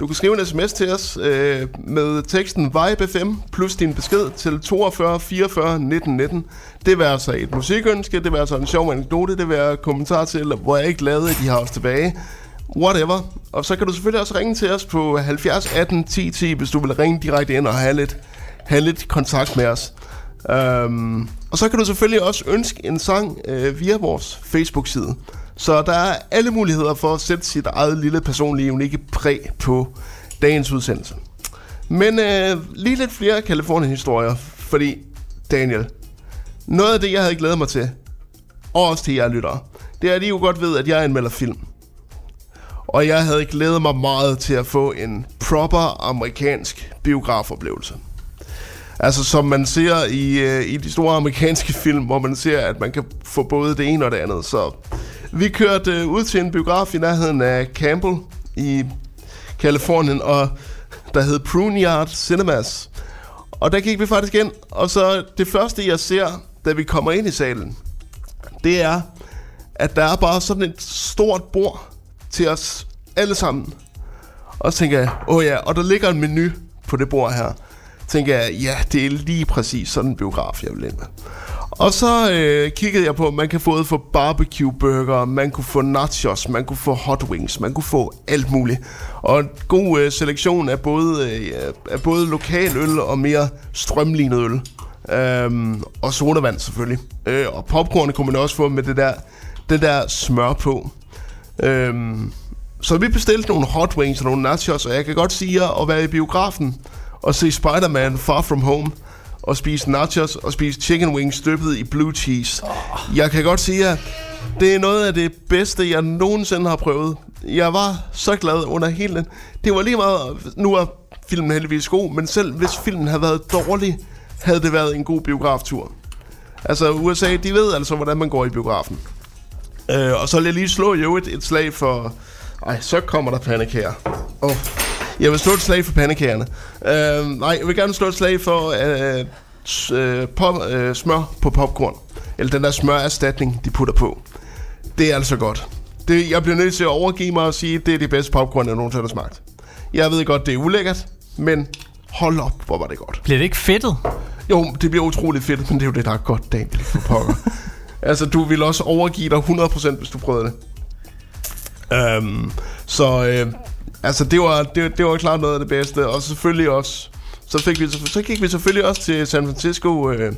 du kan skrive en sms til os øh, med teksten VIBE5 plus din besked til 42 44 19 19. Det vil altså et musikønske, det vil altså en sjov anekdote, det vil være kommentar til, hvor jeg ikke lavede, at de har os tilbage. Whatever. Og så kan du selvfølgelig også ringe til os på 70 18 10 10, hvis du vil ringe direkte ind og have lidt, have lidt kontakt med os. Um, og så kan du selvfølgelig også ønske en sang øh, via vores Facebook-side. Så der er alle muligheder for at sætte sit eget lille personlige unikke præg på dagens udsendelse. Men øh, lige lidt flere Kalifornien-historier, fordi Daniel, noget af det, jeg havde glædet mig til, og også til jer lyttere, det er, at I jo godt ved, at jeg anmelder film. Og jeg havde glædet mig meget til at få en proper amerikansk biografoplevelse. Altså som man ser i, øh, i de store amerikanske film, hvor man ser, at man kan få både det ene og det andet. Så vi kørte øh, ud til en biograf i nærheden af Campbell i Kalifornien, og der hed Pruneyard Cinemas. Og der gik vi faktisk ind, og så det første, jeg ser, da vi kommer ind i salen, det er, at der er bare sådan et stort bord til os alle sammen. Og så tænker jeg, åh oh ja, og der ligger en menu på det bord her. Tænker jeg, ja, det er lige præcis sådan en biograf, jeg vil ind med. Og så øh, kiggede jeg på, at man kan få få barbecue burger, man kunne få nachos, man kunne få hot wings, man kunne få alt muligt. Og en god øh, selektion af både, øh, af både lokal øl og mere strømlignet øl. Øhm, og sodavand selvfølgelig. Øh, og popcorn kunne man også få med det der, det der smør på. Øhm, så vi bestilte nogle hot wings og nogle nachos, og jeg kan godt sige jer at være i biografen og se Spider-Man Far From Home og spise nachos og spise chicken wings dyppet i blue cheese. Jeg kan godt sige jer, det er noget af det bedste, jeg nogensinde har prøvet. Jeg var så glad under hele den. Det var lige meget, nu er filmen heldigvis god, men selv hvis filmen havde været dårlig, havde det været en god biograftur. Altså USA, de ved altså, hvordan man går i biografen. Øh, og så vil jeg lige slå i øvrigt et slag for... Ej, så kommer der pandekager. Oh. Jeg vil slå et slag for pandekagerne. Øh, nej, jeg vil gerne slå et slag for øh, øh, pop, øh, smør på popcorn. Eller den der smørerstatning, de putter på. Det er altså godt. Det, jeg bliver nødt til at overgive mig og sige, at det er det bedste popcorn, jeg nogensinde har smagt. Jeg ved godt, det er ulækkert, men hold op, hvor var det godt. Bliver det ikke fedtet? Jo, det bliver utroligt fedt, men det er jo det, der er godt, Daniel, for pokker. altså, du vil også overgive dig 100%, hvis du prøvede det. Um, så, øh, altså, det var, det, det var klart noget af det bedste. Og selvfølgelig også, så, fik vi, så gik vi selvfølgelig også til San Francisco øh,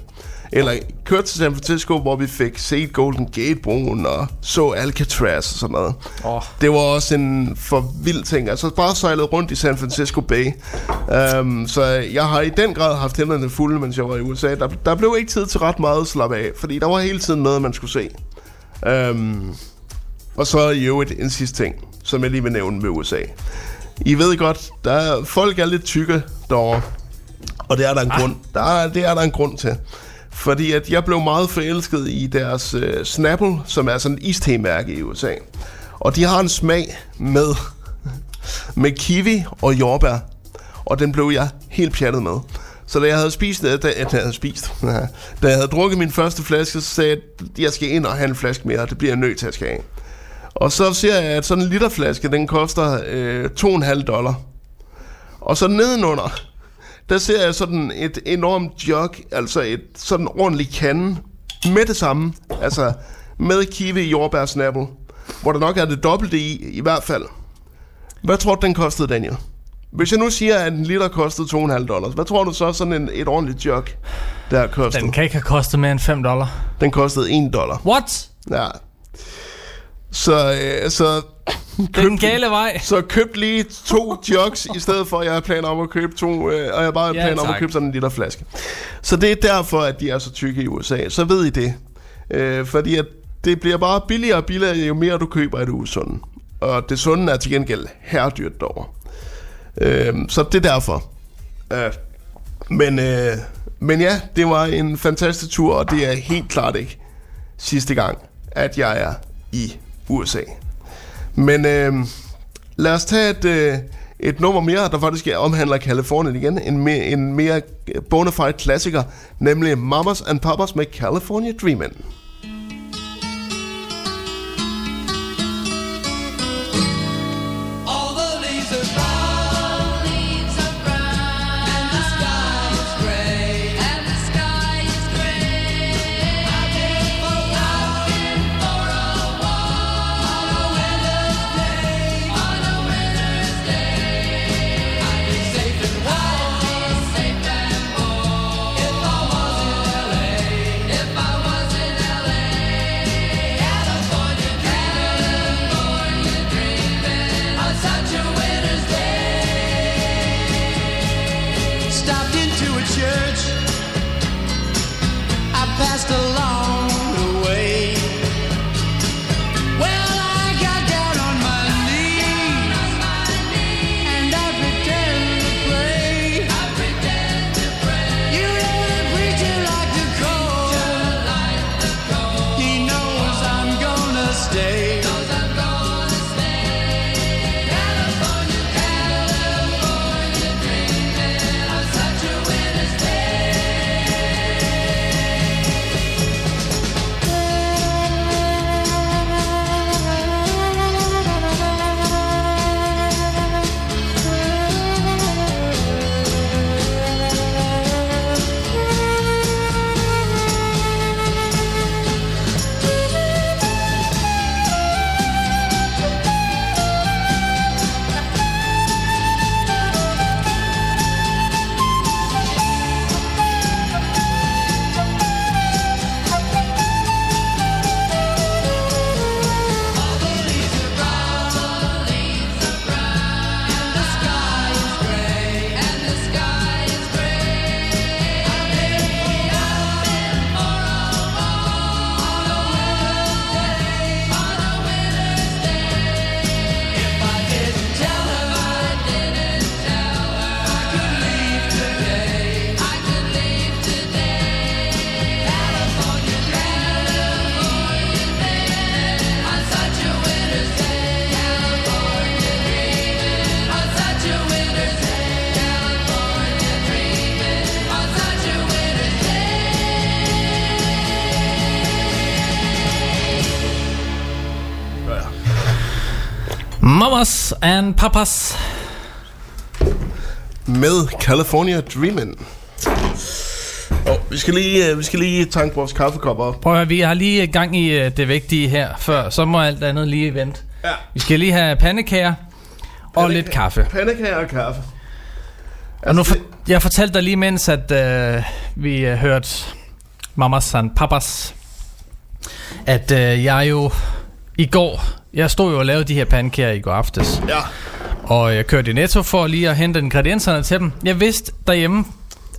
eller kørte til San Francisco, hvor vi fik set Golden Gate-broen og så Alcatraz og sådan noget. Åh. Det var også en for vild ting. Altså bare sejlet rundt i San Francisco Bay. Um, så jeg har i den grad haft hænderne fulde, mens jeg var i USA. Der, der blev ikke tid til ret meget at slappe af, fordi der var hele tiden noget, man skulle se. Um, og så i øvrigt en sidste ting, som jeg lige vil nævne med USA. I ved godt, der er, folk er lidt tykke derovre. Og det er der en, grund, der er, det er der en grund til. Fordi at jeg blev meget forelsket i deres øh, Snapple, som er sådan et istemærke i USA. Og de har en smag med, med kiwi og jordbær. Og den blev jeg helt pjattet med. Så da jeg havde spist, da, da jeg havde spist, da jeg havde drukket min første flaske, så sagde jeg, at jeg skal ind og have en flaske mere, det bliver jeg nødt til at skal have. Og så ser jeg, at sådan en literflaske, den koster øh, 2,5 dollar. Og så nedenunder, der ser jeg sådan et enormt jug, altså et sådan ordentligt kande, med det samme, altså med kiwi jordbær snapple, hvor der nok er det dobbelte i, i hvert fald. Hvad tror du, den kostede, Daniel? Hvis jeg nu siger, at en liter kostede 2,5 dollars, hvad tror du så sådan en, et ordentligt jug, der kostede? Den kan ikke have kostet mere end 5 dollar. den kostede 1 dollar. What? Ja. Så, øh, så Den gale vej. Så køb lige to jugs, i stedet for, at jeg har planer om at købe to, øh, og jeg bare har Ja, planer om at tak. købe sådan en liter flaske. Så det er derfor, at de er så tykke i USA. Så ved I det. Øh, fordi at det bliver bare billigere og billigere, jo mere du køber af det usunde. Og det sunde er til gengæld herredyrt derovre. Øh, så det er derfor. Øh, men, øh, men ja, det var en fantastisk tur, og det er helt klart ikke sidste gang, at jeg er i USA. Men øh, lad os tage et, øh, et nummer mere, der faktisk omhandler Kalifornien igen. En, me, en mere øh, bona fide klassiker, nemlig Mamas and Papas med California Dreamin'. And papas. Med California Dreamin'. Oh, vi, skal lige, øh, vi skal lige tanke vores kaffekopper op. Prøv at høre, vi har lige gang i øh, det vigtige her før, så må alt andet lige vente. Ja. Vi skal lige have pandekager og lidt kaffe. Pandekager og kaffe. Og nu Altså, for, jeg fortalte dig lige mens, at øh, vi øh, hørte mamas and papas, at øh, jeg jo i går, jeg stod jo og lavede de her pandekager i går aftes, Ja. og jeg kørte i Netto for lige at hente ingredienserne til dem. Jeg vidste derhjemme,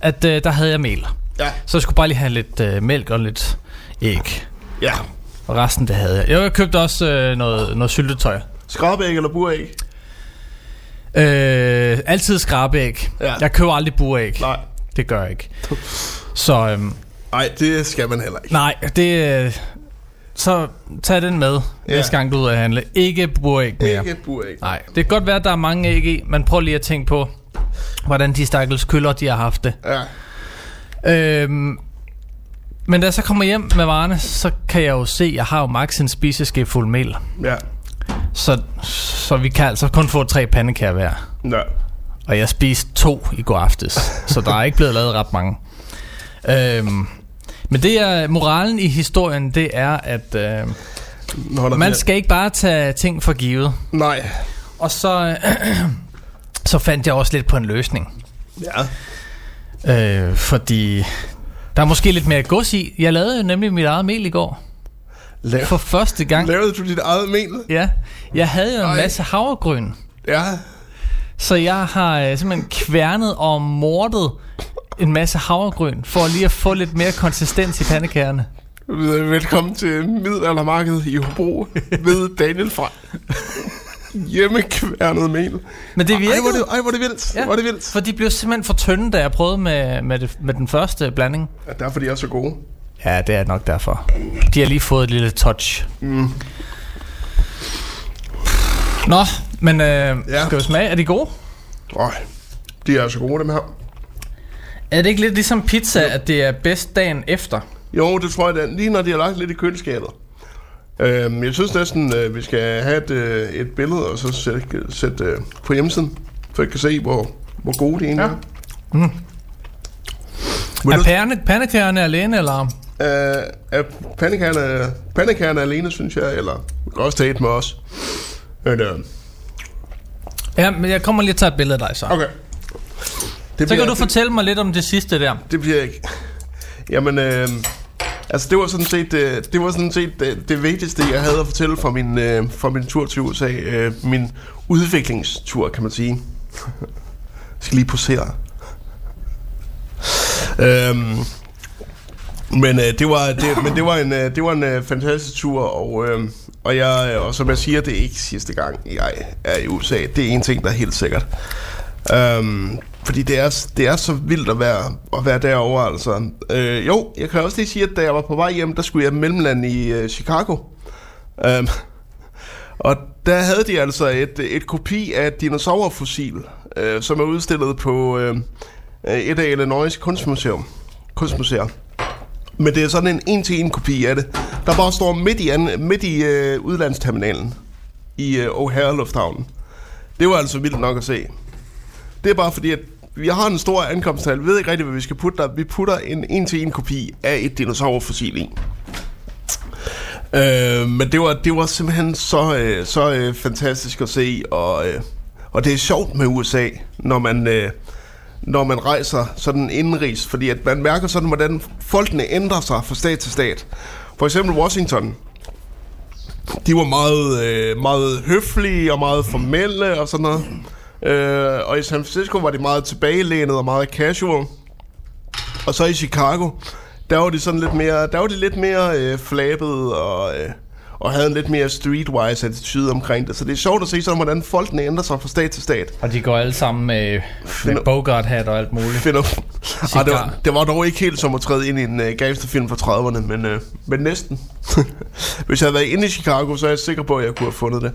at øh, der havde jeg mel. Ja. Så jeg skulle bare lige have lidt øh, mælk og lidt æg. Ja. Og resten, det havde jeg. Jeg købte også øh, noget, noget syltetøj. Skrabæg eller buræg? Øh, altid skrabeæg. Ja. Jeg køber aldrig buræg. Nej. Det gør jeg ikke. Så øhm, Nej, det skal man heller ikke. nej, det... Så tag den med, Ja. næste gang du er ude at handle. Ikke buræg mere. Ikke buræg. Nej, det kan godt være, at der er mange æg i, men prøv lige at tænke på, hvordan de stakkels køller, de har haft det. Ja. Øhm, men da jeg så kommer hjem med varerne, så kan jeg jo se, at jeg har jo max en spiseske fuld mel. Ja. Så, så vi kan altså kun få tre pandekager hver. Ja. Og jeg spiste to i går aftes, så der er ikke blevet lavet ret mange. Øhm, men det er moralen i historien, det er, at øh, Når der man skal ikke bare tage ting for givet. Nej. Og så, øh, så fandt jeg også lidt på en løsning. Ja. Øh, fordi der er måske lidt mere gods i. Jeg lavede jo nemlig mit eget mel i går. Lav, For første gang. lavede du dit eget mel? Ja, jeg havde jo en Ej. masse havregryn. Ja. Så jeg har øh, simpelthen kværnet og mordet en masse havregryn, for lige at få lidt mere konsistens i pandekagerne. Velkommen til middelaldermarkedet i Hobro ved Daniel fra hjemmekværnet mel. Men det Ej, hvor er det, ej, hvor det vildt. Ja. Hvor det vildt. For de blev simpelthen for tynde, da jeg prøvede med, med, det, med den første blanding. Ja, derfor de er så gode. Ja, det er nok derfor. De har lige fået et lille touch. Mm. Nå, men øh, Ja. skal vi smage? Er de gode? Øj, de er så gode, dem her. Er det ikke lidt ligesom pizza, at det er bedst dagen efter? Jo, det tror jeg, er. lige når de har lagt lidt i køleskabet. Øhm, jeg synes næsten, øh, vi skal have et, øh, et billede, og så sætte, sætte øh, på hjemmesiden, så jeg kan se, hvor, hvor gode de egentlig Ja. er. Mm. Vil Er du, alene, eller? øh, er pandekagerne, pandekagerne alene, synes jeg, eller vi kan også tage et med os. Men, øh, Ja, men jeg kommer lige og tager et billede af dig så. okay. Det Så kan du fortælle mig lidt om det sidste der. Det bliver ikke. Jamen, øh, altså det var sådan set, øh, det, var sådan set det, det vigtigste, jeg havde at fortælle fra min, øh, fra min tur til USA. Øh, min udviklingstur, kan man sige. jeg skal lige posere. Øhm, men øh, det var det, men det var en øh, det var en øh, fantastisk tur og øh, og jeg øh, og som jeg siger det er ikke sidste gang jeg er i USA. Det er en ting der er helt sikkert. Øhm, fordi det er, det er så vildt at være, at være derovre, altså. Øh, jo, jeg kan også lige sige, at da jeg var på vej hjem, der skulle jeg mellemland i øh, Chicago. Øhm, og der havde de altså et, et kopi af et dinosaurfossil, øh, som er udstillet på øh, øh, et af Illinois kunstmuseum. kunstmuseer. Men det er sådan en en-til-en kopi af det, der bare står midt i, an, midt i øh, udlandsterminalen i øh, O'Hare Lufthavnen. Det var altså vildt nok at se. Det er bare fordi, at vi har en stor ankomsthal. Vi ved ikke rigtig, hvad vi skal putte der. Vi putter en en-til-en kopi af et dinosaurfossil i. Øh, men det var, det var simpelthen så, øh, så øh, fantastisk at se, og, øh, og det er sjovt med USA, når man, øh, når man rejser sådan indenrigs, fordi at man mærker sådan, hvordan folkene ændrer sig fra stat til stat. For eksempel Washington, de var meget, øh, meget høflige og meget formelle og sådan noget. Øh, og i San Francisco var de meget tilbagelænet og meget casual. Og så i Chicago, der var de sådan lidt mere, der var de lidt mere øh, flabet og, øh, og havde en lidt mere streetwise attitude omkring det. Så det er sjovt at se sådan, hvordan folkene ændrer sig fra stat til stat. Og de går alle sammen med, med Bogart-hat og alt muligt. Finder, ah, det, var, det var dog ikke helt som at træde ind i en uh, gangsterfilm fra 30'erne, men, uh, men næsten. Hvis jeg havde været inde i Chicago, så er jeg sikker på, at jeg kunne have fundet det.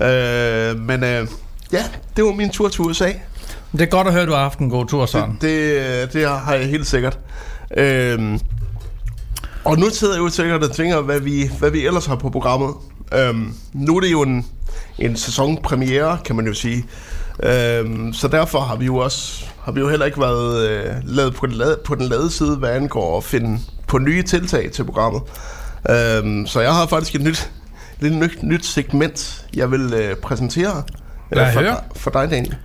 Uh, men uh, ja, det var min tur til USA. Det er godt at høre, at du har haft en god tur, Søren. Det, det, det har jeg helt sikkert. Øhm, og nu sidder jeg jo sikkert og tænker, hvad vi, hvad vi ellers har på programmet. Øhm, nu er det jo en, en sæsonpremiere, kan man jo sige. Øhm, så derfor har vi jo også har vi jo heller ikke været øh, lavet på den, lade, på den lade side, hvad angår at finde på nye tiltag til programmet. Øhm, så jeg har faktisk et nyt, lidt nyt, nyt segment, jeg vil øh, præsentere Lad øh, for, høre. for dig, Daniel,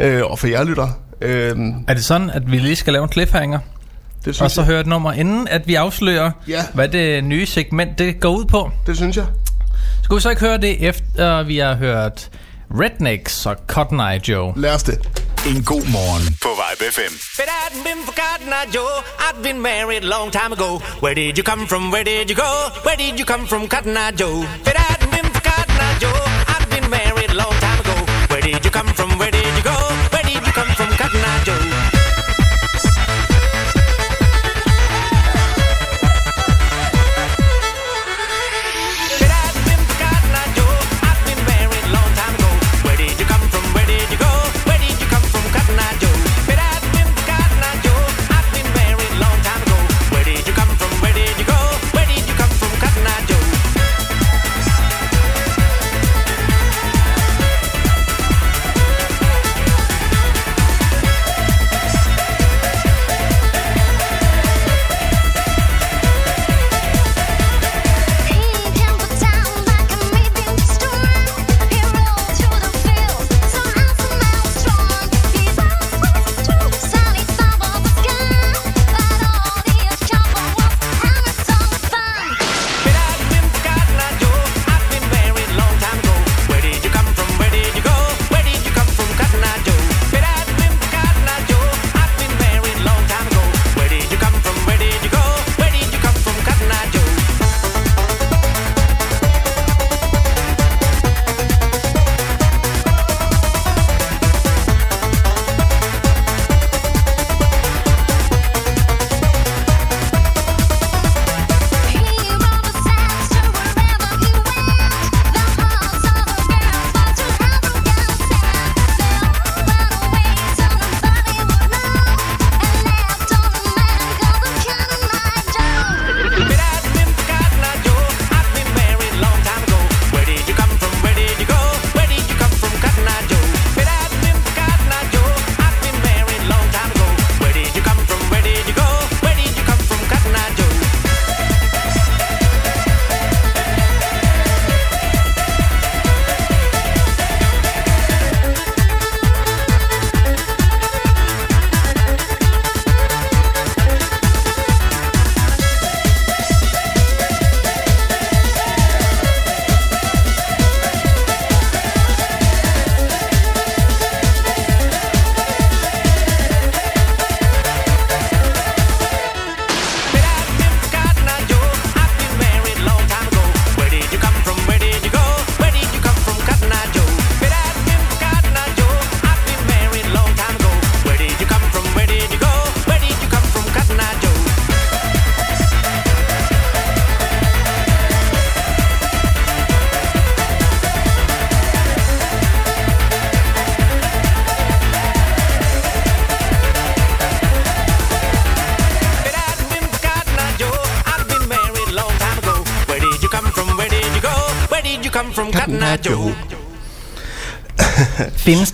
øh, og for jer lytter. Øhm, Er det sådan, at vi lige skal lave en cliffhanger? Det synes Og så jeg. høre et nummer, inden at vi afslører, Ja. hvad det nye segment det går ud på. Det synes jeg. Skal vi så ikke høre det, efter vi har hørt Rednecks og Cotton Eye Joe? Lad os det. En god morgen på Vibe FM. If it hadn't been for Cotton Eye Joe, I'd been married a long time ago. Where did you come from? Where did you go? Where did you come from, Cotton Eye Joe? If it hadn't been for Cotton Eye Joe, I'd been married a long time you come from?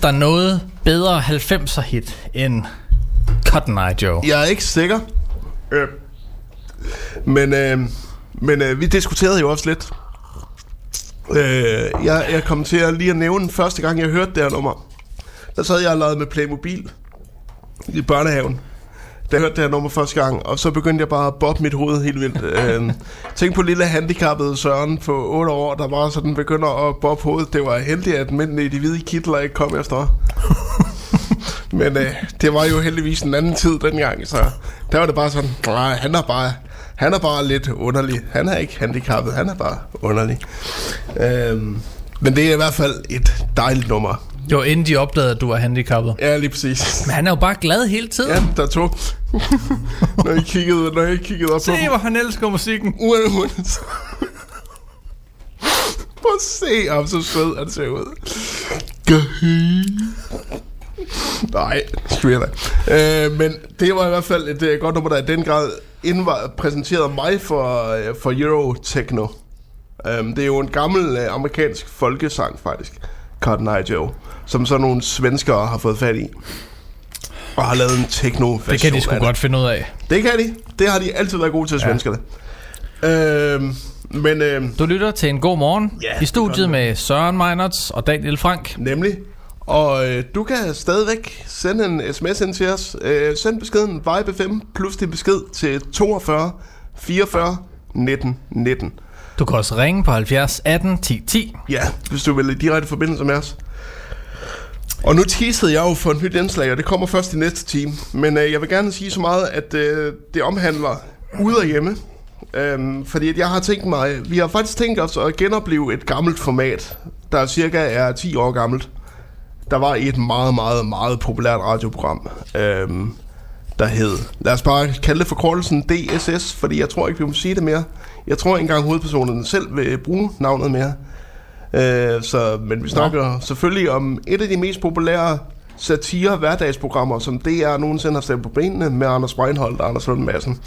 Der noget bedre 90'er hit end Cotton Eye Joe? Jeg er ikke sikker. Øh. Men, øh, men øh, vi diskuterede jo også lidt. Øh, jeg, jeg kom til at lige at nævne første gang, jeg hørte det her nummer. Der sad jeg og lavede med Playmobil i børnehaven. Da jeg hørte det her nummer første gang, og så begyndte jeg bare at bobbe mit hoved helt vildt. øh, tænk på lille handicappede Søren på 8 år, der bare sådan begynder at bobbe hovedet. Det var heldigt, at mændene i de hvide kitler ikke kom efter. Men øh, det var jo heldigvis en anden tid dengang, så der var det bare sådan, nej, han er bare, han er bare lidt underlig. Han er ikke handicappet, han er bare underlig. Øhm, men det er i hvert fald et dejligt nummer. Jo, inden de opdagede, at du var handicappet. Ja, lige præcis. Men han er jo bare glad hele tiden. Ja, der tog. når jeg kiggede, når jeg kiggede op Se, på hvor han elsker musikken. uanset. Prøv at se ham, så sød han ser ud. Nej, da. Øh, men det var i hvert fald et øh, godt nummer, der i den grad indvar, præsenterede mig for, øh, for Euro Techno. Um, det er jo en gammel øh, amerikansk folkesang, faktisk. Cotton Eye Joe. Som så nogle svenskere har fået fat i. Og har lavet en techno Det kan de sgu godt finde ud af. Det kan de. Det har de altid været gode til, svenskerne. Øhm, men øhm, Du lytter til en god morgen Ja, i studiet med Søren Meinerts og Daniel Frank. nemlig, Og øh, du kan stadigvæk sende en sms ind til os. Øh, send beskeden Vibe 5 plus din besked til 42 44 19 19. Du kan også ringe på 70 18 10 10. Ja, hvis du vil i direkte forbindelse med os. Og nu teasede jeg jo for et nyt indslag, og det kommer først i næste time. Men øh, jeg vil gerne sige så meget, at øh, det omhandler ude og hjemme. Øhm, fordi at jeg har tænkt mig, vi har faktisk tænkt os at genopleve et gammelt format, der cirka er 10 år gammelt. Der var et meget, meget, meget populært radioprogram, øhm, der hed, lad os bare kalde det forkortelsen DSS, fordi jeg tror ikke, vi må sige det mere. Jeg tror ikke engang hovedpersonen selv vil bruge navnet mere. Øh, så, men vi snakker ja. selvfølgelig om et af de mest populære satire hverdagsprogrammer, som DR nogensinde har stemt på benene med Anders Breinholt og Anders Lund Madsen.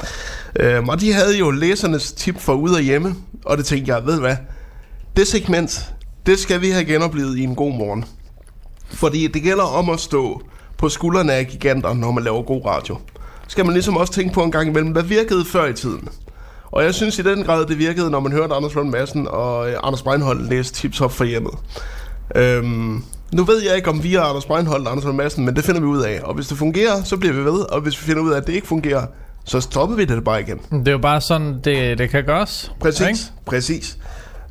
Øh, og de havde jo læsernes tip for ude og hjemme, og det tænkte jeg, ved hvad, det segment, det skal vi have genoplevet i en god morgen. Fordi det gælder om at stå på skuldrene af giganter, når man laver god radio. Skal man ligesom også tænke på en gang imellem, hvad virkede før i tiden? Og jeg synes i den grad, det virkede, når man hørte Anders Lund Madsen og øh, Anders Breinholt læse tips op for hjemmet. Øhm, nu ved jeg ikke, om vi er Anders Breinholt og Anders Lund Madsen, men det finder vi ud af. Og hvis det fungerer, så bliver vi ved. Og hvis vi finder ud af, at det ikke fungerer, så stopper vi det bare igen. Det er jo bare sådan, det, det kan gøres. Præcis, ikke? præcis.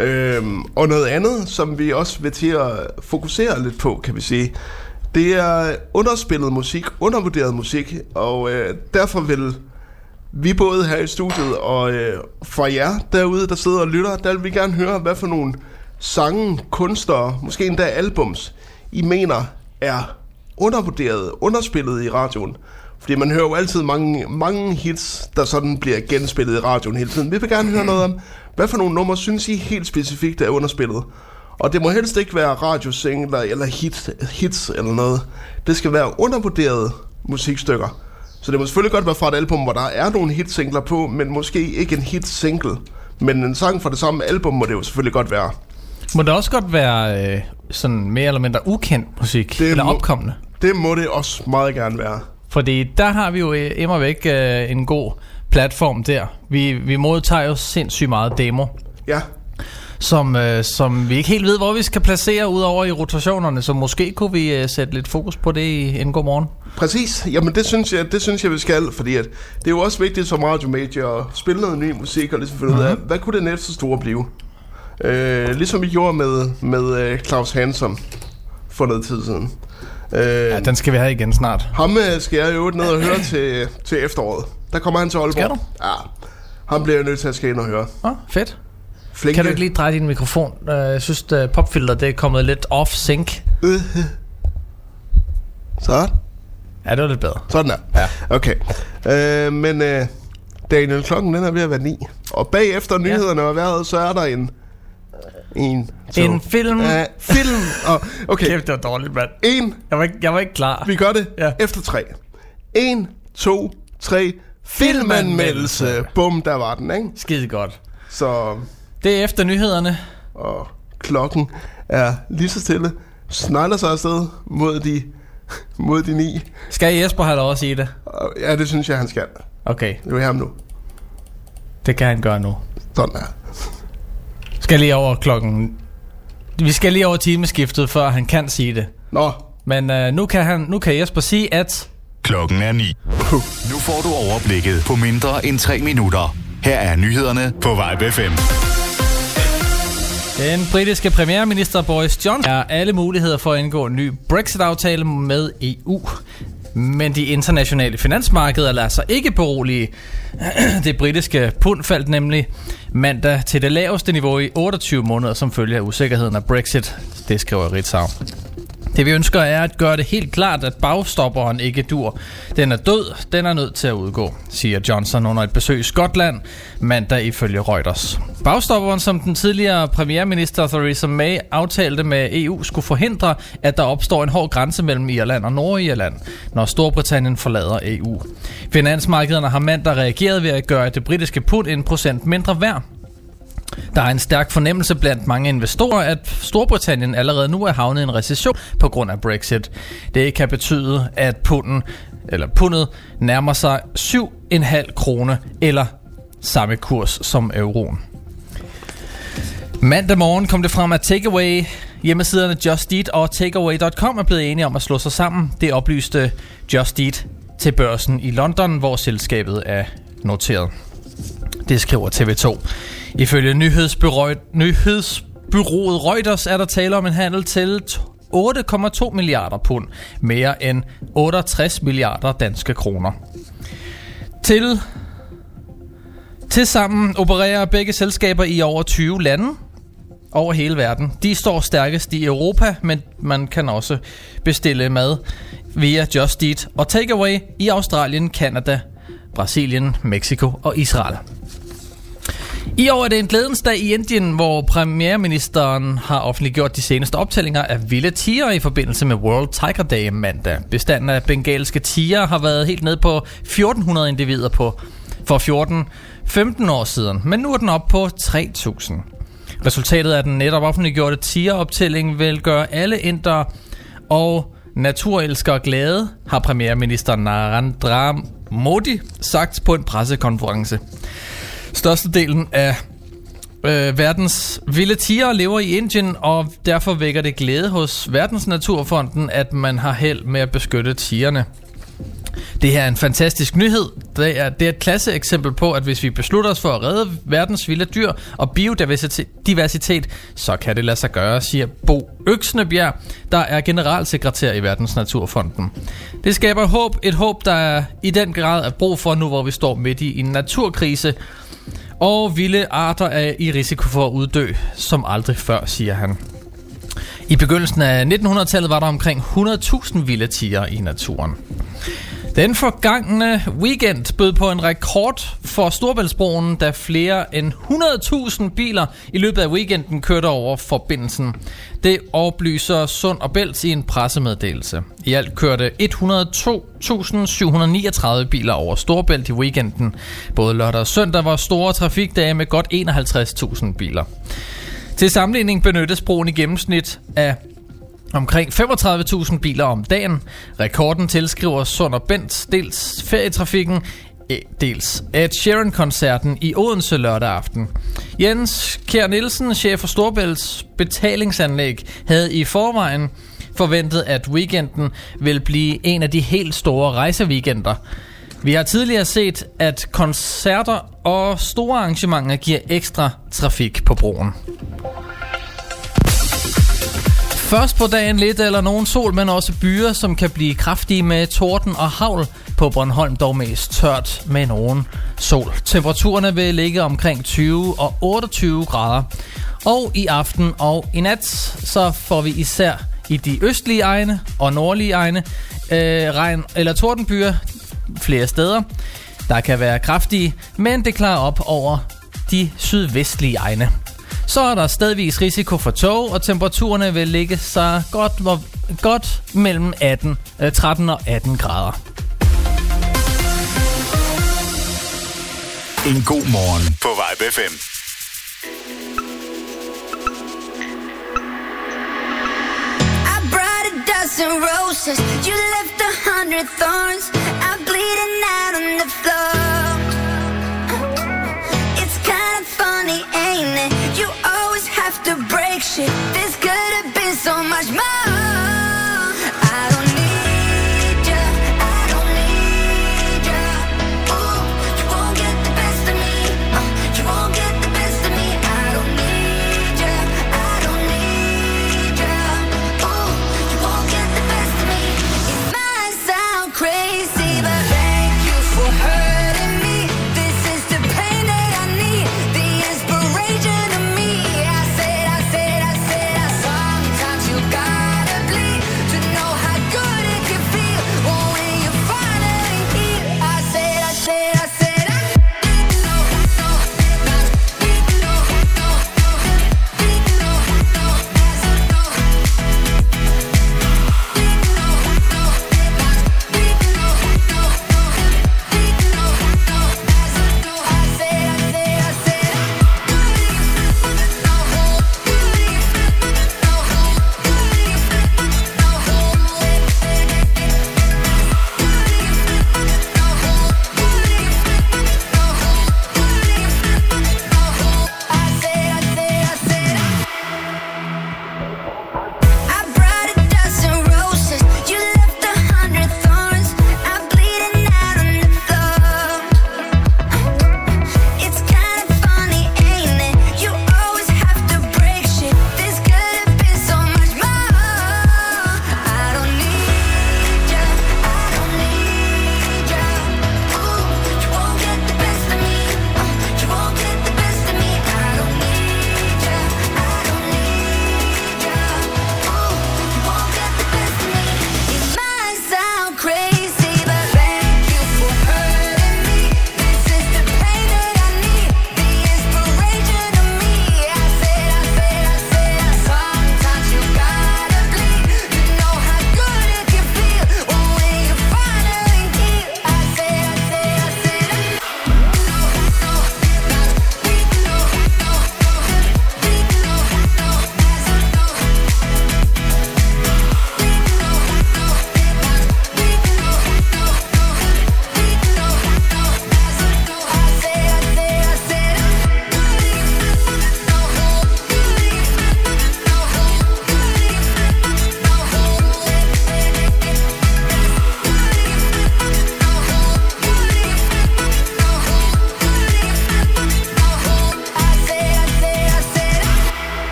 Øhm, og noget andet, som vi også vil til at fokusere lidt på, kan vi sige, det er underspillet musik, undervurderet musik, og øh, derfor vil vi både her i studiet og øh, fra jer derude, der sidder og lytter, der vil vi gerne høre, hvad for nogle sange, kunstnere, måske endda albums, I mener er undervurderet, underspillet i radioen. Fordi man hører jo altid mange, mange hits, der sådan bliver genspillet i radioen hele tiden. Vi vil gerne høre noget om, hvad for nogle numre synes I helt specifikt er underspillet? Og det må helst ikke være radiosingler eller hit, hits eller noget. Det skal være undervurderede musikstykker. Så det må selvfølgelig godt være fra et album, hvor der er nogle hitsingler på, men måske ikke en hit-single. Men en sang fra det samme album må det jo selvfølgelig godt være. Må det også godt være øh, sådan mere eller mindre ukendt musik? Det eller må- opkommende? Det må det også meget gerne være. Fordi der har vi jo øh, immer væk øh, en god platform der. Vi, vi modtager jo sindssygt meget demo, Ja, som, øh, som vi ikke helt ved, hvor vi skal placere ud over i rotationerne. Så måske kunne vi øh, sætte lidt fokus på det i en god morgen. præcis. Jamen det synes jeg, det synes jeg vi skal, fordi at det er jo også vigtigt som radiomedie at spille noget ny musik og ligesom finde ud af, hvad kunne det næste store blive? Øh, ligesom vi gjorde med, med øh, Claus Hansen for noget tid siden. Øh, Ja, den skal vi have igen snart. Ham øh, skal jeg jo ned og høre til, til efteråret. Der kommer han til Aalborg. Skal du? Ja. Ham bliver jeg nødt til at skal ind og høre. Åh, fedt. Flinke. Kan du ikke lige dreje din mikrofon? Øh, Jeg synes, at popfilter det er kommet lidt off-sync. Øh. Så. Ja, det var lidt bedre. Sådan der. Ja. Okay. Øh, men øh, Daniel, klokken den er ved at være ni. Og bagefter nyhederne og vejret, så er der en... En, to, En film. Ja, film. Og, okay, Kæft, det var dårligt, mand. en. Jeg var ikke, jeg var ikke klar. Vi gør det Ja. efter tre. En, to, tre. Filmanmeldelse. Bum, der var den, ikke? Skide godt. Så... Det er efter nyhederne. og klokken er lige så stille, snegler sig afsted mod de, mod de ni. Skal Jesper have lov at sige det? Ja, det synes jeg, han skal. Okay, Det er ham nu. det kan han gøre nu. Sådan er. Skal lige over klokken... Vi skal lige over timeskiftet, før han kan sige det. Nå, Men øh, nu, kan han, nu kan Jesper sige, at... Klokken er 9. Nu får du overblikket på mindre end 3 minutter. Her er nyhederne på Vibe FM. Den britiske premierminister Boris Johnson er alle muligheder for at indgå en ny Brexit-aftale med EU. Men de internationale finansmarkeder lader sig ikke berolige. Det britiske pund faldt nemlig mandag til det laveste niveau i 28 måneder som følge af usikkerheden af Brexit. Det skriver Ritzau. Det vi ønsker er at gøre det helt klart, at bagstopperen ikke dur. Den er død, den er nødt til at udgå, siger Johnson under et besøg i Skotland mandag ifølge Reuters. Bagstopperen, som den tidligere premierminister Theresa May aftalte med EU, skulle forhindre, at der opstår en hård grænse mellem Irland og Nordirland, når Storbritannien forlader EU. Finansmarkederne har mandag reageret ved at gøre det britiske pund en procent mindre værd. Der er en stærk fornemmelse blandt mange investorer, at Storbritannien allerede nu er havnet i en recession på grund af Brexit. Det kan betyde, at punden, eller pundet nærmer sig 7,5 krone eller samme kurs som euroen. Mandag morgen kom det frem, at Takeaway Hjemmesiderne Just Eat og Takeaway.com er blevet enige om at slå sig sammen. Det oplyste Just Eat til børsen i London, hvor selskabet er noteret. Det skriver TV2. Ifølge nyhedsbyrået, nyhedsbyrået Reuters er der tale om en handel til 8,2 milliarder pund, mere end 68 milliarder danske kroner. Til Tilsammen opererer begge selskaber i over 20 lande over hele verden. De står stærkest i Europa, men man kan også bestille mad via Just Eat og Takeaway i Australien, Canada, Brasilien, Mexico og Israel. I år er det en glædens dag i Indien, hvor premierministeren har offentliggjort de seneste optællinger af vilde tiger i forbindelse med World Tiger Day mandag. Bestanden af bengalske tiger har været helt ned på 1400 individer på for 14-15 år siden, men nu er den op på 3000. Resultatet af den netop offentliggjorte tigeroptælling vil gøre alle indere og naturelskere glade, har premierminister Narendra Modi sagt på en pressekonference. Størstedelen af øh, verdens vilde tiger lever i Indien, og derfor vækker det glæde hos Verdens Naturfonden, at man har held med at beskytte tigerne. Det her er en fantastisk nyhed. Det er, det er et klasse eksempel på, at hvis vi beslutter os for at redde verdens vilde dyr og biodiversitet, diversitet, så kan det lade sig gøre, siger Bo Øksnebjerg, der er generalsekretær i Verdens Naturfonden. Det skaber håb, et håb, der er i den grad er brug for nu, hvor vi står midt i en naturkrise, og vilde arter er i risiko for at uddø, som aldrig før, siger han. I begyndelsen af 1900-tallet var der omkring 100.000 vilde tiger i naturen. Den forgangne weekend bød på en rekord for Storbæltsbroen, da flere end 100.000 biler i løbet af weekenden kørte over forbindelsen. Det oplyser Sund og Bælt i en pressemeddelelse. I alt kørte 102.739 biler over Storbælt i weekenden. Både lørdag og søndag var store trafikdage med godt 51.000 biler. Til sammenligning benyttes broen i gennemsnit af omkring 35.000 biler om dagen. Rekorden tilskriver Sund og Bent dels ferietrafikken, eh, dels Ed Sheeran-koncerten i Odense lørdag aften. Jens Kjær Nielsen, chef for Storbælts betalingsanlæg, havde i forvejen forventet, at weekenden vil blive en af de helt store rejseweekender. Vi har tidligere set, at koncerter og store arrangementer giver ekstra trafik på broen. Først på dagen lidt eller nogen sol, men også byer, som kan blive kraftige med torden og havl. På Bornholm dog mest tørt med nogen sol. Temperaturerne vil ligge omkring 20 og 28 grader. Og i aften og i nat, så får vi især i de østlige egne og nordlige egne øh, regn eller tordenbyer flere steder. Der kan være kraftige, men det klarer op over de sydvestlige egne. Så er der stedvis risiko for tog, og temperaturerne vil ligge sig godt, hvor, godt mellem 18, øh, 13 og 18 grader. En god morgen på Vibe FM. I brought a dozen roses. You left a hundred thorns. I'm bleeding out on the floor. Shit. This could have been so much more.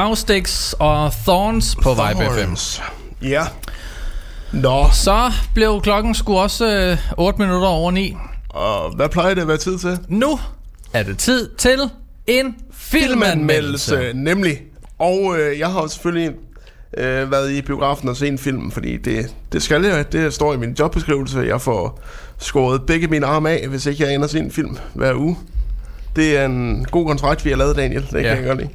Faustix og Thorns på Vibe FM. Ja. Nå, Så blev klokken sgu også øh, 8 minutter over 9. og hvad plejer det at være tid til? Nu er det tid til en filmanmeldelse. Filmanmeldelse, nemlig. Og øh, jeg har jo selvfølgelig øh, været i biografen og set en film, fordi det, det skal jeg. Det står i min jobbeskrivelse. Jeg får skåret begge mine arme af, hvis ikke jeg ender se en film hver uge. Det er en god kontrakt, vi har lavet, Daniel. Det Ja. kan jeg godt lide.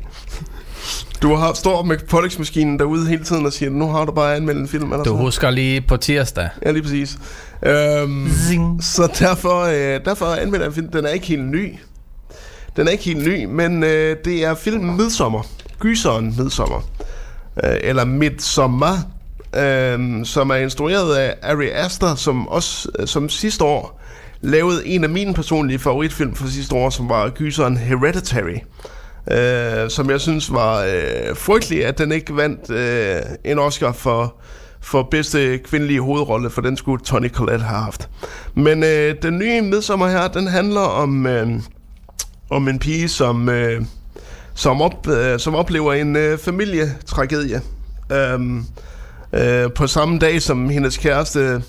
Du har står med Pollex-maskinen derude hele tiden og siger, nu har du bare anmeldt en film. Eller Du sådan. husker lige på tirsdag. Ja, lige præcis. Øhm, Zing. så derfor, øh, derfor anmelder jeg en film. Den er ikke helt ny. Den er ikke helt ny, men øh, det er filmen Midsommer. Gyseren Midsommer. Øh, eller Midsommer. Øh, som er instrueret af Ari Aster, som også øh, som sidste år lavede en af mine personlige favoritfilm fra sidste år, som var Gyseren Hereditary. Øh, som jeg synes var øh, frygtelig, at den ikke vandt øh, en Oscar for, for bedste kvindelige hovedrolle, for den skulle Tony Collette have haft. Men øh, den nye midsommer her, den handler om, øh, om en pige, som, øh, som, op, øh, som oplever en øh, familietragedie. Øh, øh, på samme dag, som hendes kæreste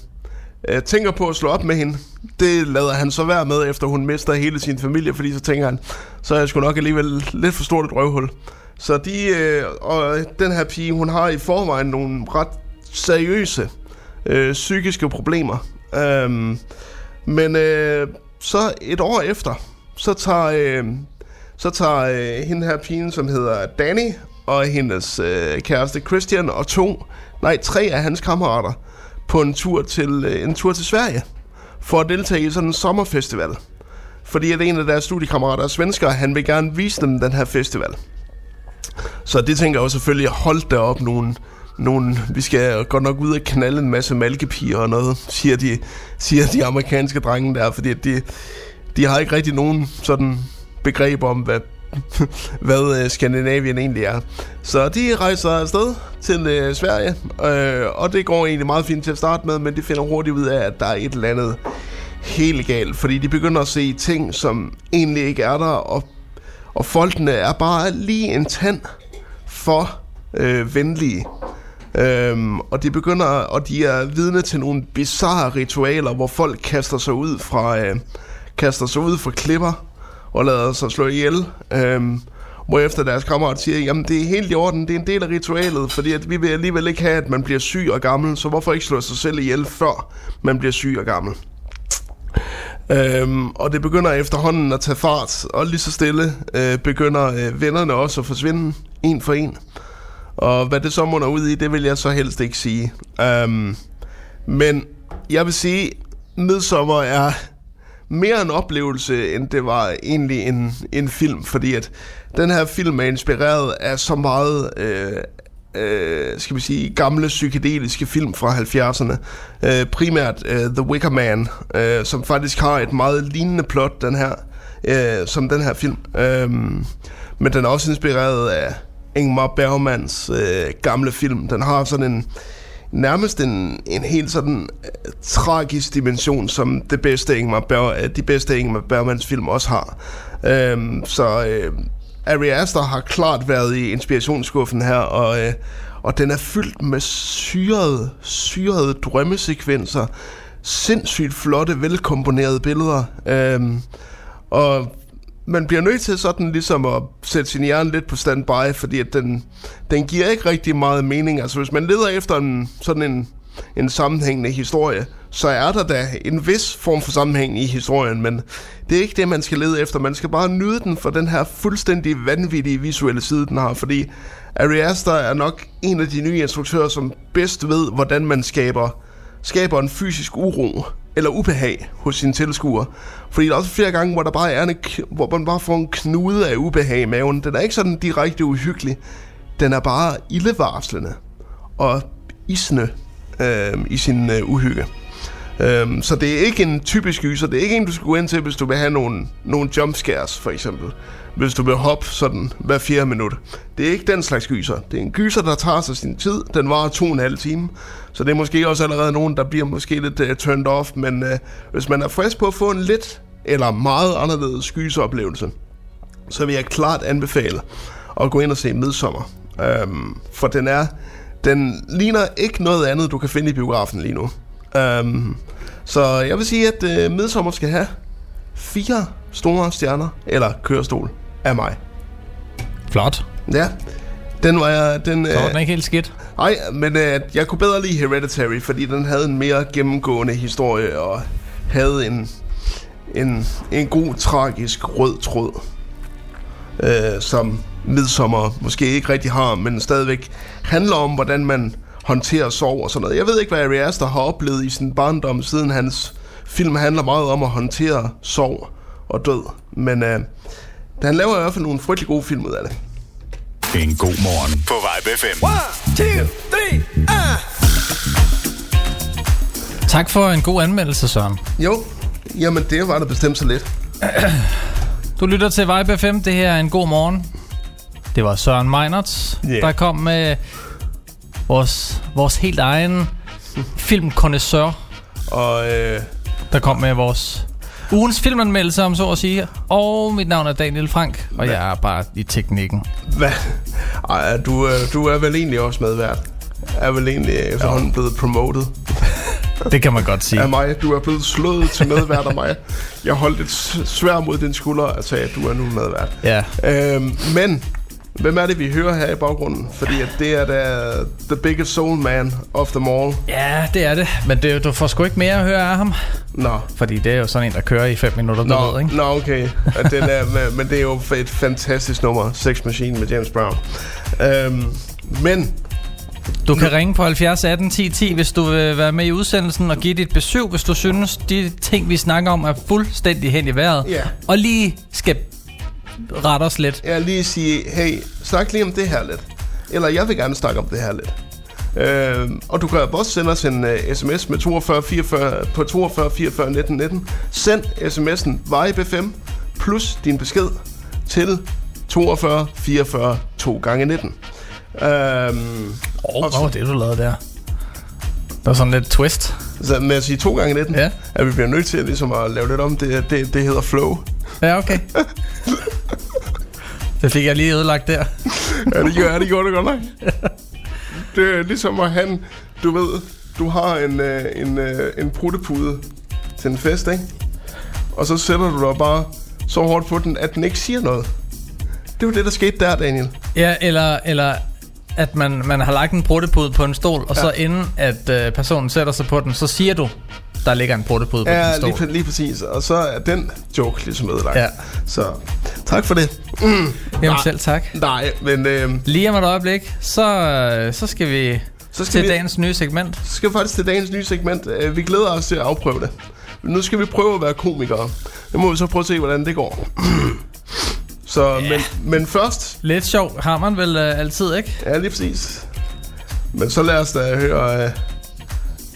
øh, tænker på at slå op med hende. Det lader han så være med, efter hun mister hele sin familie, fordi så tænker han, så er jeg sgu nok alligevel lidt for stort et røvhul. Så de, øh, og den her pige, hun har i forvejen nogle ret seriøse øh, psykiske problemer. Øhm, men øh, så et år efter, så tager, øh, så tager øh, hende her pigen, som hedder Danny, og hendes øh, kæreste Christian, og to, nej, tre af hans kammerater, på en tur til, øh, en tur til Sverige, for at deltage i sådan en sommerfestival. Fordi at en af deres studiekammerater er svensker, han vil gerne vise dem den her festival. Så det tænker jeg jo selvfølgelig, hold da op nogle, nogle, vi skal godt nok ud og knalde en masse malkepiger og noget, siger de, siger de amerikanske drenge der, fordi at de, de har ikke rigtig nogen sådan begreb om, hvad, hvad øh, Skandinavien egentlig er. Så de rejser afsted til øh, Sverige, øh, og det går egentlig meget fint til at starte med, men de finder hurtigt ud af, at der er et eller andet helt galt, fordi de begynder at se ting, som egentlig ikke er der, og, og folkene er bare lige en tand for øh, venlige. Øhm, og de begynder, og de er vidne til nogle bizarre ritualer, hvor folk kaster sig ud fra, øh, kaster sig ud fra klipper og lader sig slå ihjel. Øhm, efter deres kammerat siger, jamen det er helt i orden, det er en del af ritualet, fordi at vi vil alligevel ikke have, at man bliver syg og gammel, så hvorfor ikke slå sig selv ihjel, før man bliver syg og gammel? Øhm, og det begynder efterhånden at tage fart, og lige så stille øh, begynder øh, vennerne også at forsvinde, en for en. Og hvad det så munder ud i, det vil jeg så helst ikke sige. Øhm, men jeg vil sige, Midsommer er mere en oplevelse, end det var egentlig en, en film, fordi at den her film er inspireret af så meget øh, øh, skal vi sige, gamle psykedeliske film fra 70'erne. Øh, primært øh, The Wicker Man, øh, som faktisk har et meget lignende plot, den her, øh, som den her film. Øh, men den er også inspireret af Ingmar Bergmans øh, gamle film. Den har sådan en nærmest en, en helt sådan øh, tragisk dimension, som det bedste Ingmar Berg, øh, de bedste Ingmar Bergmans film også har. Øhm, så øh, Ari Aster har klart været i inspirationsskuffen her, og, øh, og den er fyldt med syrede, syrede drømmesekvenser, sindssygt flotte, velkomponerede billeder. Øhm, og man bliver nødt til sådan ligesom at sætte sin hjerne lidt på standby, fordi at den, den giver ikke rigtig meget mening. Altså hvis man leder efter en, sådan en, en sammenhængende historie, så er der da en vis form for sammenhæng i historien, men det er ikke det, man skal lede efter. Man skal bare nyde den for den her fuldstændig vanvittige visuelle side, den har, fordi Ari Aster er nok en af de nye instruktører, som bedst ved, hvordan man skaber, skaber en fysisk uro eller ubehag hos sine tilskuere. Fordi der er også flere gange, hvor der bare er en, hvor man bare får en knude af ubehag i maven. Den er ikke sådan direkte uhyggelig. Den er bare ildevarslende og isne øh, i sin øh, uhygge. Øhm, så det er ikke en typisk gyser. Det er ikke en, du skal gå ind til, hvis du vil have nogle, nogle jumpscares, for eksempel. Hvis du vil hoppe sådan hver fjerde minut. Det er ikke den slags gyser. Det er en gyser, der tager sig sin tid. Den varer to og en halv time. Så det er måske også allerede nogen, der bliver måske lidt uh, turned off. Men uh, hvis man er frisk på at få en lidt eller meget anderledes gyseroplevelse, så vil jeg klart anbefale at gå ind og se Midsommer. Øhm, for den er, den ligner ikke noget andet, du kan finde i biografen lige nu. Øhm, så jeg vil sige, at øh, Midsommer skal have fire store stjerner, eller kørestol, af mig. Flot. Ja, den var. Den, Så var den ikke helt skidt. Nej, men øh, jeg kunne bedre lide Hereditary, fordi den havde en mere gennemgående historie, og havde en, en, en god, tragisk rød tråd, øh, som Midsommer måske ikke rigtig har, men stadigvæk handler om, hvordan man håndterer sorg og sådan noget. Jeg ved ikke, hvad Ari Aster har oplevet i sin barndom, siden hans film handler meget om at håndtere sorg og død. Men øh, han laver i hvert fald nogle frygtelig gode film ud af det. En god morgen på Vibe FM. Tak for en god anmeldelse, Søren. Jo, jamen det var da bestemt så lidt. Du lytter til Vibe FM. Det her er en god morgen. Det var Søren Meinerts, Ja. der kom med vores, vores helt egen filmkondensør, Og øh, der kom med vores ugens filmanmeldelse, om så at sige. Og mit navn er Daniel Frank, og jeg er bare i teknikken. hvad? Ej, du, øh, du er vel egentlig også medvært. Er vel egentlig efterhånden blevet promoted Det kan man godt sige. af mig. Du er blevet slået til medvært af mig. Jeg holdt et svær mod din skulder og sagde, at du er nu medvært. Ja. Øhm, men, hvem er det, vi hører her i baggrunden? Fordi at det er da the biggest soul man of them all. ja, det er det. Men det, du får sgu ikke mere at høre af ham. Nå, Fordi det er jo sådan en, der kører i 5 minutter, du Nå, ved, ikke? nå okay. At Den er, men- det er jo et fantastisk nummer, Sex Machine med James Brown. Øhm, men, Du kan ringe på 70 18 10 10, hvis du vil være med i udsendelsen og give dit besøg, hvis du synes, de ting, vi snakker om, er fuldstændig hen i vejret. Ja. Og lige skal rette os lidt. jeg vil lige sige, hey, snak lige om det her lidt. Eller jeg vil gerne snakke om det her lidt. Øhm, og du kan også sende os en uh, sms med 42 44, på 42 44 19 19. Send sms'en VIBE5 plus din besked til 42 44 2 gange 19. Øhm, oh, hvad var det, du lavede der? Der var sådan lidt twist. Så med at sige 2 gange 19, Ja. at vi bliver nødt til ligesom at lave lidt om. Det, det, det hedder flow. Ja, okay. det fik jeg lige ødelagt der. Ja, det gør det, gjorde det godt nok. Det er ligesom at han, du ved, du har en, øh, en, øh, en pruttepude til en fest, ikke? Og så sætter du dig bare så hårdt på den, at den ikke siger noget. Det var det, der skete der, Daniel. Ja, eller, eller at man, man har lagt en bruttepude på en stol, og ja. så inden at øh, personen sætter sig på den, så siger du, der ligger en bruttepude på Ja, den stol. lige, lige præcis. Og så er den joke ligesom ødelagt. Ja. Så tak for det. Jamen selv tak. Nej, men øh, Lige om et øjeblik, så, øh, så skal vi Så skal til vi- dagens nye segment. så skal vi faktisk til dagens nye segment. Øh, Vi glæder os til at afprøve det. Nu skal vi prøve at være komikere. Det må vi så prøve at se, hvordan det går. Så, men, men først... Lidt sjov har man vel øh, altid, ikke? Ja, lige præcis. Men så lad os da høre... Øh,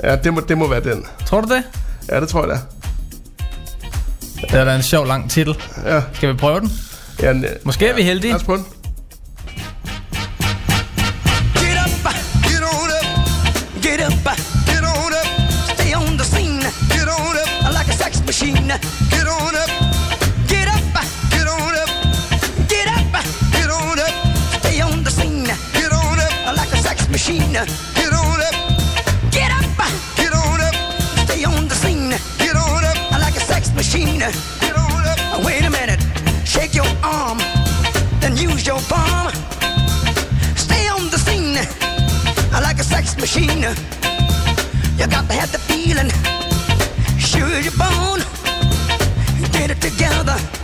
ja, det må, det må være den. Tror du det? Ja, det tror jeg da. Det er da en sjov lang titel. Ja, Skal vi prøve den? ja, n- Måske er vi heldige. lad os prøve den. Get up, get on up, get up, get on up, stay on the scene, get on up, like a sex machine, get on up, get up, get on up, get up, get on up, stay on the scene, get on up, like a sex machine, machine. Wait a minute, shake your arm, then use your palm. Stay on the scene like a sex machine. You got to have the feeling. Sure you're born. Get it together.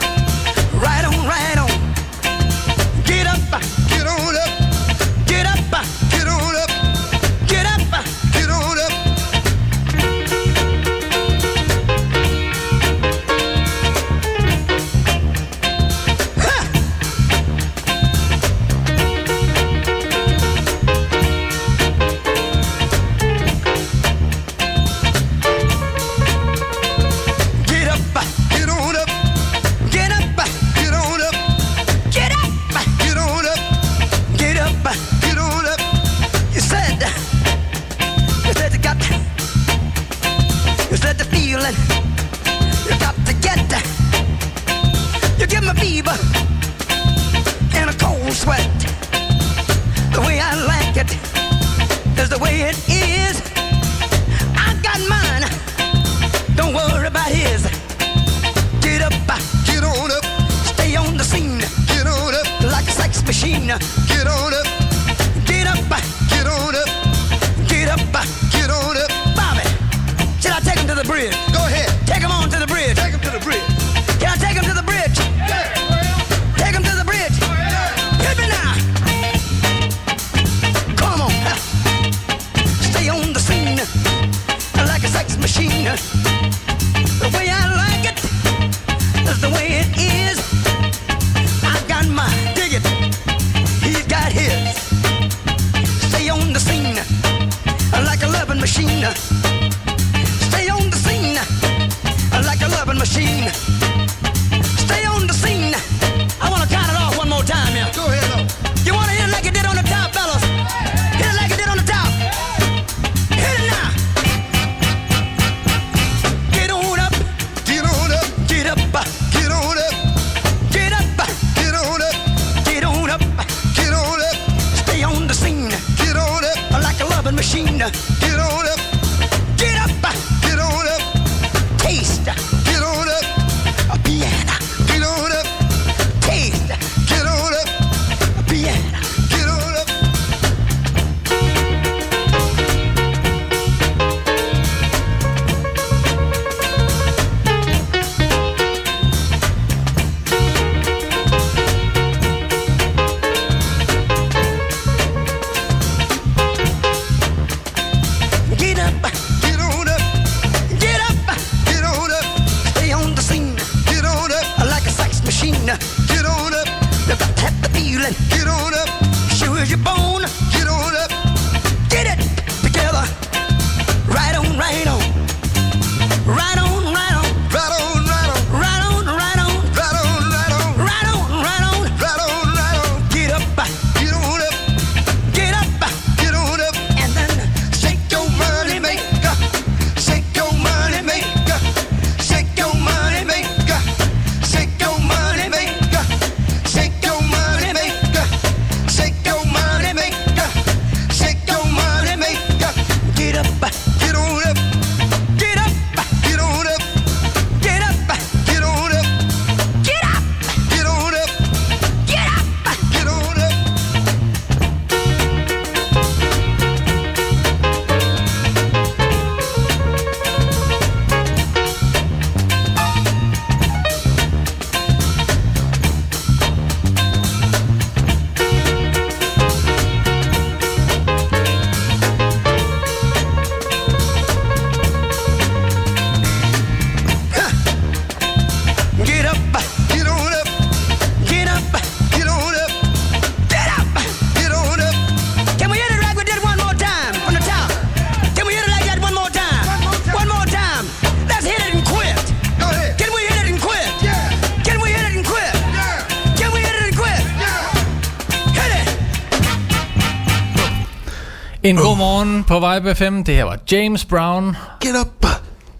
På Vibe FM. Det her var James Brown. Get up.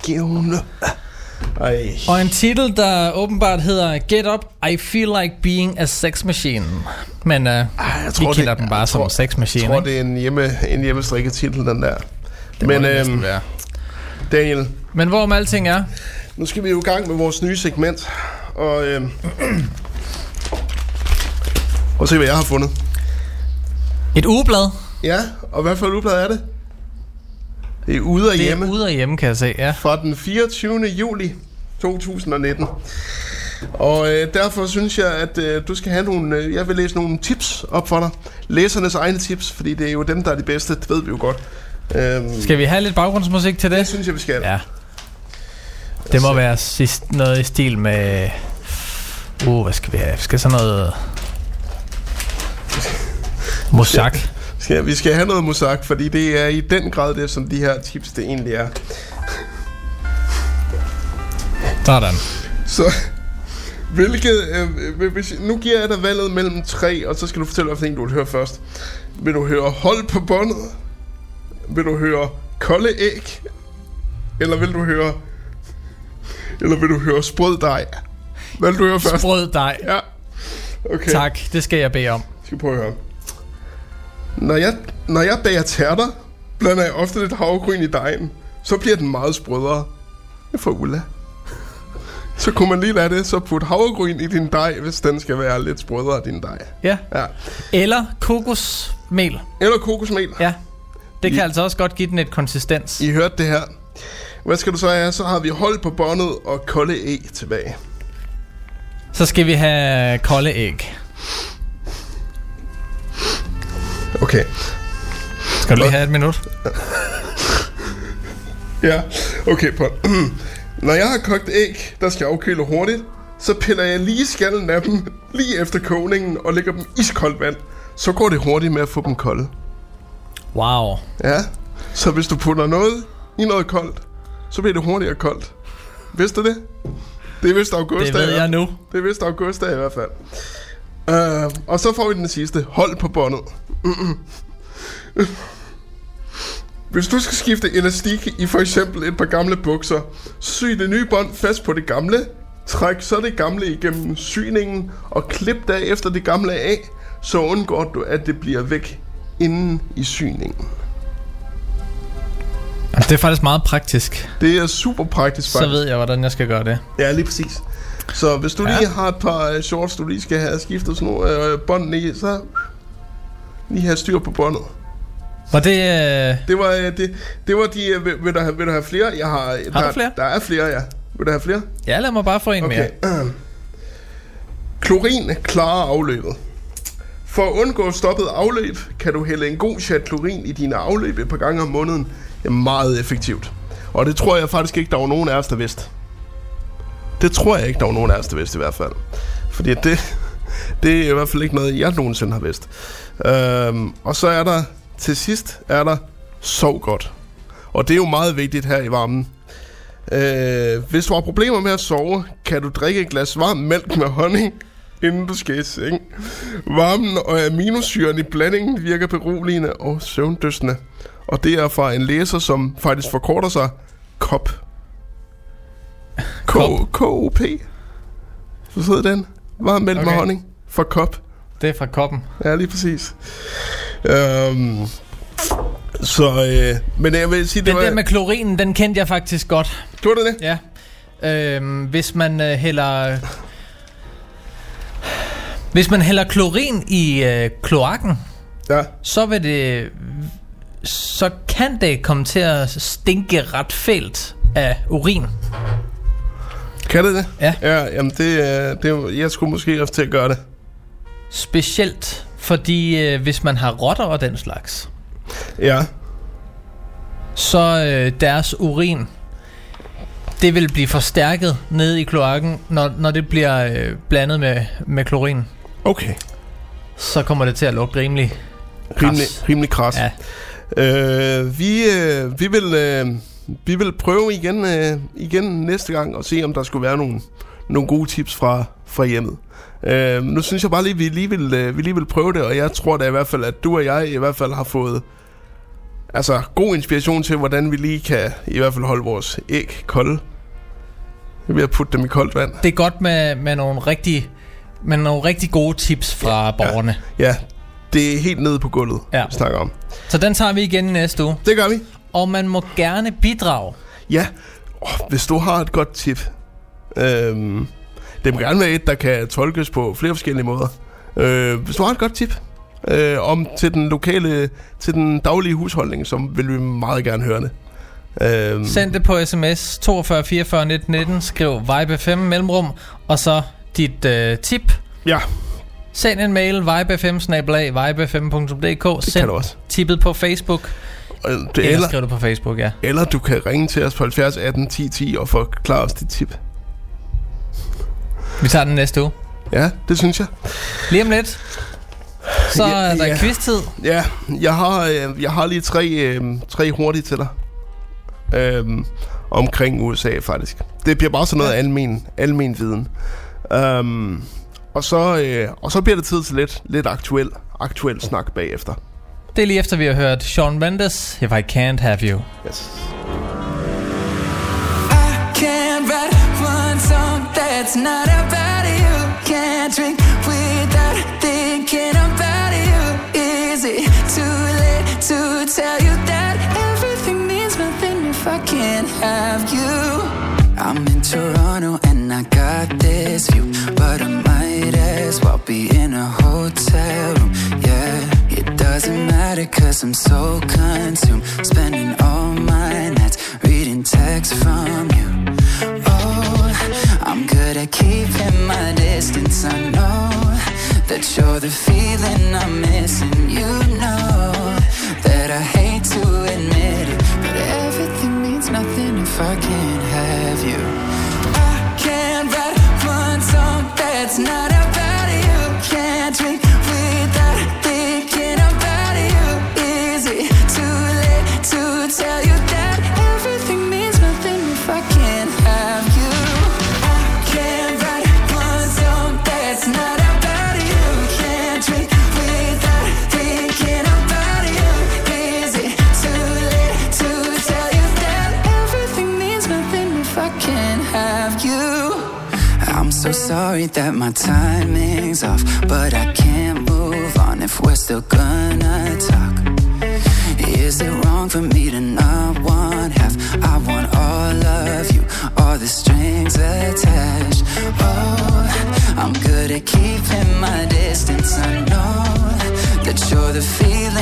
Get on up. Ej. Og en titel, der åbenbart hedder Get Up, I Feel Like Being a Sex Machine. Men uh, Ej, jeg vi tror, kender det- den bare jeg som tror- Sex Machine. Jeg tror, ikke? det er en, hjemme, en hjemmestrikket titel, den der. Det Men øhm, være. Daniel, Men hvorom alting er, nu skal vi jo i gang med vores nye segment. Og, øhm, og se, hvad jeg har fundet. et ugeblad. Ja, og hvad for et ugeblad er det? Det er ude af Det hjemme. er ude af hjemme, kan jeg se. Ja. fra den 24. juli 2019. Og øh, derfor synes jeg, at øh, du skal have nogle... Øh, jeg vil læse nogle tips op for dig. Læsernes egne tips, fordi det er jo dem, der er de bedste. Det ved vi jo godt. Øhm, Skal vi have lidt baggrundsmusik til det det? synes jeg, vi skal. Ja. Det må være sidst noget i stil med... Uh, hvad skal vi have? Skal sådan noget... Mosak. Skal, vi skal have noget musak, fordi det er i den grad det, som de her tips det egentlig er. Sådan. Så hvilket... Øh, hvis, nu giver jeg dig valget mellem tre, og så skal du fortælle, hvad for en du vil høre først. Vil du høre hold på båndet? Vil du høre kolde æg? Eller vil du høre... Eller vil du høre sprød dej? Hvad vil du høre først? Sprød dig. Ja. Okay. Tak, det skal jeg bede om. Skal vi prøve at høre. Når jeg, når jeg bager tærter, blander jeg ofte lidt havregryn i dejen. Så bliver den meget sprødere. Det er for Ulla. Så kunne man lige lade det, så put havregryn i din dej, hvis den skal være lidt sprødere, din dej. Ja. Ja. Eller kokosmel. Eller kokosmel. Ja. Det kan I- altså også godt give den et konsistens. I hørte det her. Hvad skal du så have? Så har vi hold på båndet og kolde æg tilbage. Så skal vi have kolde æg. Okay. Skal du lige have et minut? Ja, okay, Paul. Når jeg har kogt æg, der skal afkøle hurtigt, så piller jeg lige skallen af dem lige efter kogningen og lægger dem i iskoldt vand. Så går det hurtigt med at få dem kolde. Wow. Ja, så hvis du putter noget i noget koldt, så bliver det hurtigere koldt. Vidste du det? Det er vist august. Det ved jeg nu. Det er vist august i hvert fald. Uh, og så får vi den sidste. Hold på båndet. Hvis du skal skifte elastik i for eksempel et par gamle bukser, så sy det nye bånd fast på det gamle, træk så det gamle igennem syningen, og klip derefter det gamle af, så undgår du, at det bliver væk inden i syningen. Jamen, Det er faktisk meget praktisk. Det er super praktisk Så faktisk. ved jeg, hvordan jeg skal gøre det. Ja, lige præcis. Så hvis du Ja. lige har et par øh, shorts, du lige skal have skiftet sådan nogle øh, bånd i, så lige have styr på båndet. Var det... Øh... Det var, øh, det, det var de... Øh, vil, vil, du have, vil du have flere? Jeg har, Har der, du flere? Der er flere, ja. Vil du have flere? Ja, lad mig bare få en mere. Okay. Klorin klarer afløbet. For at undgå stoppet afløb, kan du hælde en god chat klorin i dine afløb et par gange om måneden. Det er meget effektivt. Og det tror jeg faktisk ikke, der var nogen af os, der vidste. Det tror jeg ikke, der var nogen af os, der vidste i hvert fald. Fordi det, Det er i hvert fald ikke noget, jeg nogensinde har vidst. Øhm, og så er der, til sidst, er der sov godt. Og det er jo meget vigtigt her i varmen. Øh, hvis du har problemer med at sove, kan du drikke et glas varm mælk med honning, inden du skal i seng. Varmen og aminosyren i blandingen virker beroligende og søvndøsende. Og det er fra en læser, som faktisk forkorter sig KOP. KOP. Så sidder den. Varm mælk okay. med honning for KOP. Det er fra koppen. Ja, lige præcis. Øhm, så, øh, men jeg vil sige, det Den var... der med klorinen, den kendte jeg faktisk godt. Gjorde du det? Ja. Øhm, hvis man øh, hælder... Hvis man hælder klorin i øh, kloakken, ja. så vil det... Så kan det komme til at stinke ret fælt af urin. Kan det det? Ja. Ja, jamen det, er- det er- jeg skulle måske også til at gøre det. Specielt fordi øh, hvis man har rotter og den slags, Ja. så øh, deres urin, det vil blive forstærket nede i kloakken, når, når det bliver øh, blandet med, med klorin. Okay. Så kommer det til at lugte rimelig Rimelig, kras. rimelig kras. Ja. Øh, vi, øh, vi, vil, øh, vi vil prøve igen, øh, igen næste gang og se, om der skulle være nogle, nogle gode tips fra, fra hjemmet. Øh, nu synes jeg bare lige, vi lige vil, øh, vi lige vil prøve det, og jeg tror da i hvert fald, at du og jeg i hvert fald har fået altså, god inspiration til, hvordan vi lige kan i hvert fald holde vores æg kolde. Ved at putte dem i koldt vand. Det er godt med, med nogle rigtig med nogle rigtig gode tips fra ja, borgerne. Ja, det er helt nede på gulvet, ja. vi snakker om. Så den tager vi igen i næste uge. Det gør vi. Og man må gerne bidrage. Ja, oh, hvis du har et godt tip. Øhm, det må gerne være et, der kan tolkes på flere forskellige måder. Øh, hvis du har et godt tip øh, om til den lokale, til den daglige husholdning, så vil vi meget gerne høre det. Øhm, Send det på sms 42 44 19 19, skriv Vibe 5 mellemrum, og så dit øh, tip. Ja. Send en mail, vibe5 vibe5.dk. Send du også. tippet på Facebook. Det, Eller eller, skriv det på Facebook, ja. eller du kan ringe til os på 70 18 10 10 og forklare os dit tip. Vi tager den næste uge. Ja, det synes jeg. Lige om lidt. Så Ja, er der ja. quiz-tid. Ja, jeg har, øh, jeg har lige tre, øh, tre hurtige til dig. Øhm, omkring USA faktisk. Det bliver bare sådan noget almen, almen viden. Øhm, og, så, øh, og så bliver det tid til lidt, lidt aktuel, aktuel snak bagefter. Det er lige efter, vi har hørt Sean Mendes, If I Can't Have You. Yes. Can't write one song that's not about you. Can't drink without thinking about you. Is it too late to tell you that everything means nothing if I can't have you? I'm in Toronto and I got this view, but I might as well be in a hotel room. Yeah, it doesn't matter cause I'm so consumed, spending all my nights reading texts from you. Oh, I'm good at keeping my distance. I know that you're the feeling I'm missing. You know that I hate to admit it, but everything means nothing if I can't have you. I can't write one song that's not sorry that my timing's off, but I can't move on if we're still gonna talk. Is it wrong for me to not want half? I want all of you, all the strings attached. Oh, I'm good at keeping my distance. I know that you're the feeling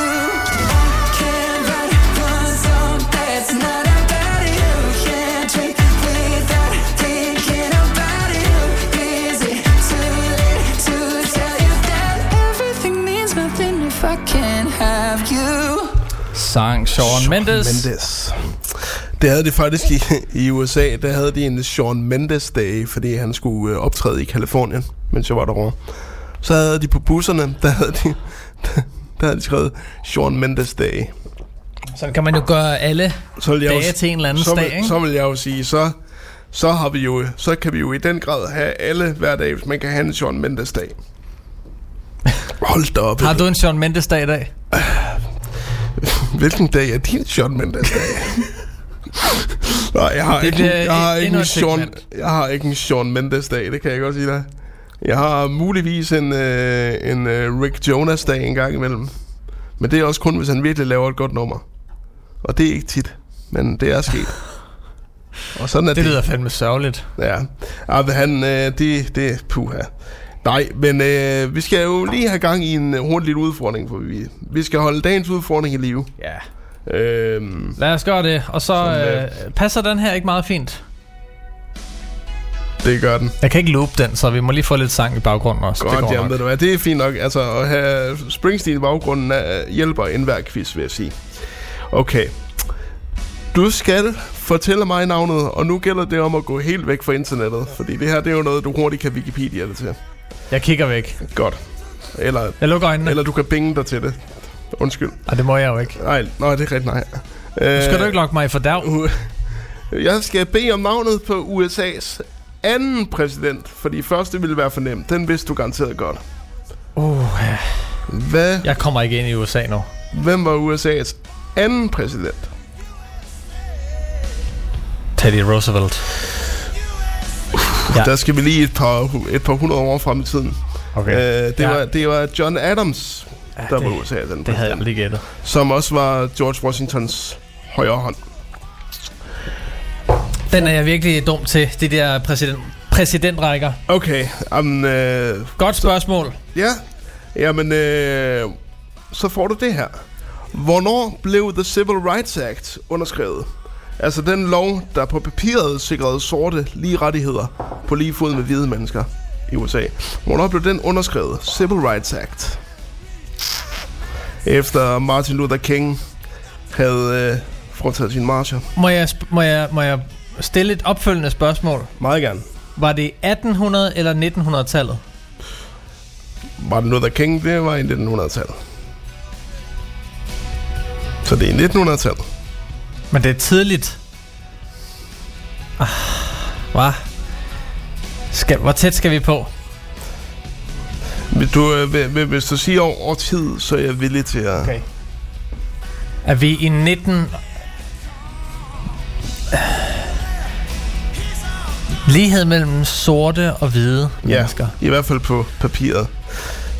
Sang Shawn Mendes. Mendes. Det havde de faktisk i, i USA. Der havde de en Shawn Mendes Day, fordi han skulle øh, optræde i Kalifornien, mens jeg var derovre. Så havde de på busserne, der havde de, der havde de skrevet Shawn Mendes Day. Så kan man jo gøre alle Så vil jeg dage jo, til en eller anden så, dag, vil, ikke? så vil jeg jo sige, så, så, har vi jo, så kan vi jo i den grad have alle hver dag, hvis man kan have en Shawn Mendes Dag. Hold da op. Har du en Shawn Mendes dag i dag? Hvilken dag er din Shawn Mendes dag? Nej, jeg har, Det ikke, jeg, har ikke en segment. jeg har ikke en Shawn Mendes dag, det kan jeg godt sige dig. Jeg har muligvis en, øh, en øh, Rick Jonas dag en gang imellem. Men det er også kun, hvis han virkelig laver et godt nummer. Og det er ikke tit, men det er sket. Og sådan er Det det. lyder fandme sørgeligt. Ja, men han, øh, det, det, puha. Nej, men øh, vi skal jo lige have gang i en øh, hurtig lille udfordring, for vi, vi skal holde dagens udfordring i live. Ja. Øhm, Lad os gøre det. Og så Sådan, øh, passer den her ikke meget fint. det gør den. Jeg kan ikke loop den, så vi må lige få lidt sang i baggrunden også. Godt, det går jamen, nok. ved du hvad, det er fint nok. Altså, at have Springsteen i baggrunden er, hjælper enhver quiz, vil jeg sige. Okay. Du skal fortælle mig navnet, og nu gælder det om at gå helt væk fra internettet, fordi det her, det er jo noget, du hurtigt kan Wikipedia det til. Jeg kigger væk. Godt. Eller, Jeg lukker øjnene. eller du kan binge dig til det. Undskyld. Ej, det må jeg jo ikke. Nej, nej, det er rigtigt, nej. Nu Øh, skal du ikke lokke mig i fordærv. Jeg skal bede om navnet på USA's anden præsident, fordi første ville være for nemt. Den vidste du garanteret godt. Uh, Hvad, jeg kommer ikke ind i USA nu. hvem var USA's anden præsident? Teddy Roosevelt. Ja. Der skal vi lige et par, et par hundrede år frem i tiden. Okay. Øh, det, Ja. var, det var John Adams, Ja, der det- var USA's anden Det havde jeg præsident. aldrig gættet. Som også var George Washingtons højre hånd. Den er jeg virkelig dum til, de der præsident, præsidentrækker. Okay, um, øh, Godt spørgsmål. ja. Jamen, øh, så får du det her. Hvornår blev The Civil Rights Act underskrevet? Altså den lov, der på papiret sikrede sorte lige rettigheder på lige fod med hvide mennesker i USA. Hvornår blev den underskrevet? Civil Rights Act. Efter Martin Luther King havde øh, foretaget sin marcher. Må jeg, må, jeg, må jeg stille et opfølgende spørgsmål? Meget gerne. Var det 1800 eller 1900-tallet? Martin Luther King, det var i 1900-tallet. Så det er 1900-tallet. Men det er tidligt. Ah, hvad? Skal, hvor tæt skal vi på? Hvis du, øh, hvis du siger over, over tid, så er jeg villig til at... Okay. Er vi i 19... Lighed mellem sorte og hvide Ja, mennesker. i hvert fald på papiret.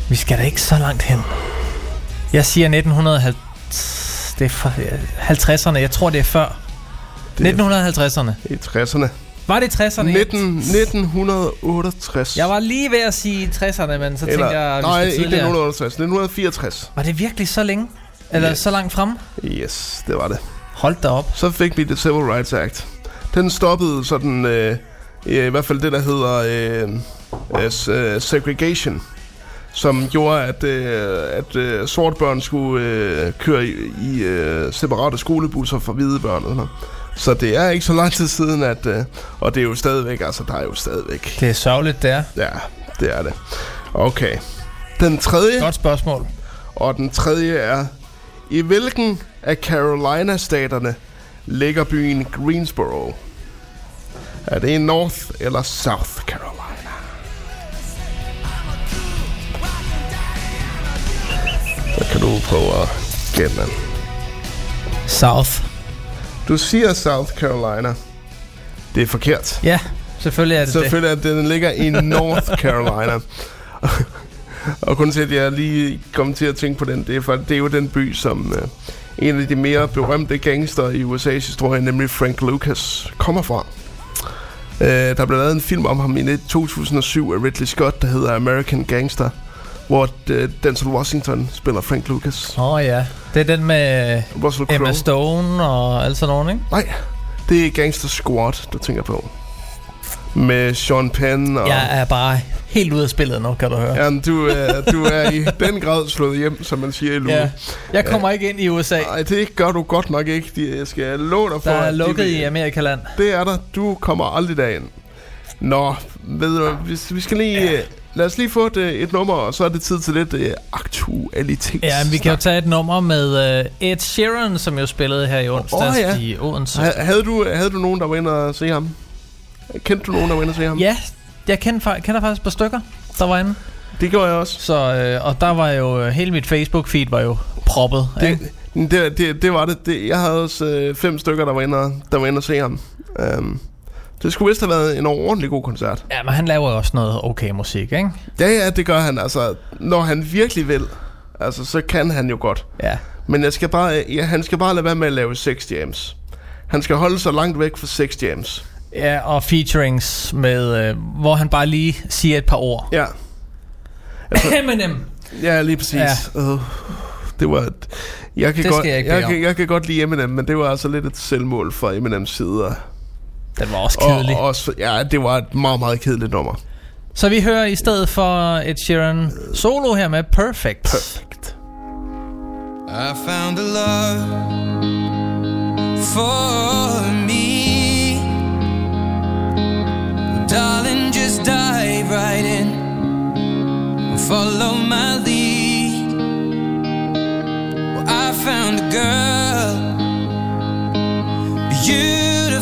Vi skal da ikke så langt hen. Jeg siger 1950... Det er for, 50'erne. Jeg tror, det er før. Det er 1950'erne. i 60'erne. Var det 60'erne? 19, 1968. Jeg var lige ved at sige 60'erne, men så tænkte jeg, nej, ikke tidligere. 1968. 1964. Var det virkelig så længe? Eller Yes. så langt frem? Yes, det var det. Hold da op. Så fik vi The Civil Rights Act. Den stoppede sådan, øh, i hvert fald det, der hedder øh, øh, øh, segregation, som gjorde, at, øh, at øh, sorte børn skulle øh, køre i, i øh, separate skolebusser for hvide børn. Eller. Så det er ikke så lang tid siden, at, øh, og det er jo stadigvæk, altså der er jo stadigvæk, Det er sørgeligt, det er. ja, det er det. Okay. Den tredje, Godt spørgsmål. og den tredje er, i hvilken af Carolina-staterne ligger byen Greensboro? Er det i North eller South Carolina? Kan du prøve at gætte den. South. Du siger South Carolina. Det er forkert. Ja, selvfølgelig er det Selvfølgelig er det, den ligger i North Carolina. og kun til, at jeg lige kom til at tænke på den, det er, for det er jo den by, som øh, en af de mere berømte gangster i USA's historie, nemlig Frank Lucas, kommer fra. Øh, der blev lavet en film om ham i 2007 af Ridley Scott, der hedder American Gangster, hvor øh, Denzel Washington spiller Frank Lucas. Åh oh, ja, det er den med Russell Emma. Stone og alt sådan noget, ikke? Nej, det er Gangster Squad, du tænker på. Med Sean Penn og... Jeg er bare helt ude af spillet nu, kan du høre. Ja, men du, er, du er i den grad slået hjem, som man siger i Lule. Ja. Jeg kommer ikke ind i USA. Nej, det gør du godt nok ikke. De- Jeg skal love dig for, Der er de lukket vil- i Amerikaland. Det er der. Du kommer aldrig derind. Nå, ved du, hvis vi skal lige... Ja. Lad os lige få et, øh, et nummer, og så er det tid til lidt uh, aktualitet. Ja, vi kan jo tage et nummer med uh, Ed Sheeran, som jo spillede her i onsdags ja. i Odense. Ha- Havde du, havde du nogen, der var inde og se ham? Kendte du nogen, der var inde og se ham? Ja, jeg kender, kender faktisk et par stykker, der var inde. Det gjorde jeg også. Så, øh, og der var jo, øh, hele mit Facebook-feed var jo proppet. ikke? Det, det, det, det var det. det. Jeg havde også øh, fem stykker, der var inde og, der var inde og se ham. Um, det skulle vist have været en ordentlig god koncert. Ja, men han laver også noget okay musik, ikke? Ja, ja, det gør han. Altså, når han virkelig vil, altså, så kan han jo godt. Ja. Men jeg skal bare, ja, han skal bare lade være med at lave sex jams. Han skal holde sig langt væk fra sex jams. Ja, og featurings med, øh, hvor han bare lige siger et par ord. Ja. Eminem. Ja, lige præcis. Ja. Uh, det var... Et, jeg kan, Det godt, jeg jeg, kan, jeg kan godt lide Eminem, men det var altså lidt et selvmål fra Eminems side. Den var også Og, kedelig. og også, ja, det var et meget, meget kedeligt nummer. Så vi hører i stedet for Ed Sheeran solo her med Perfect. Perfect. I found a love for me. Darling, just dive right in and follow my lead. Well, I found a girl,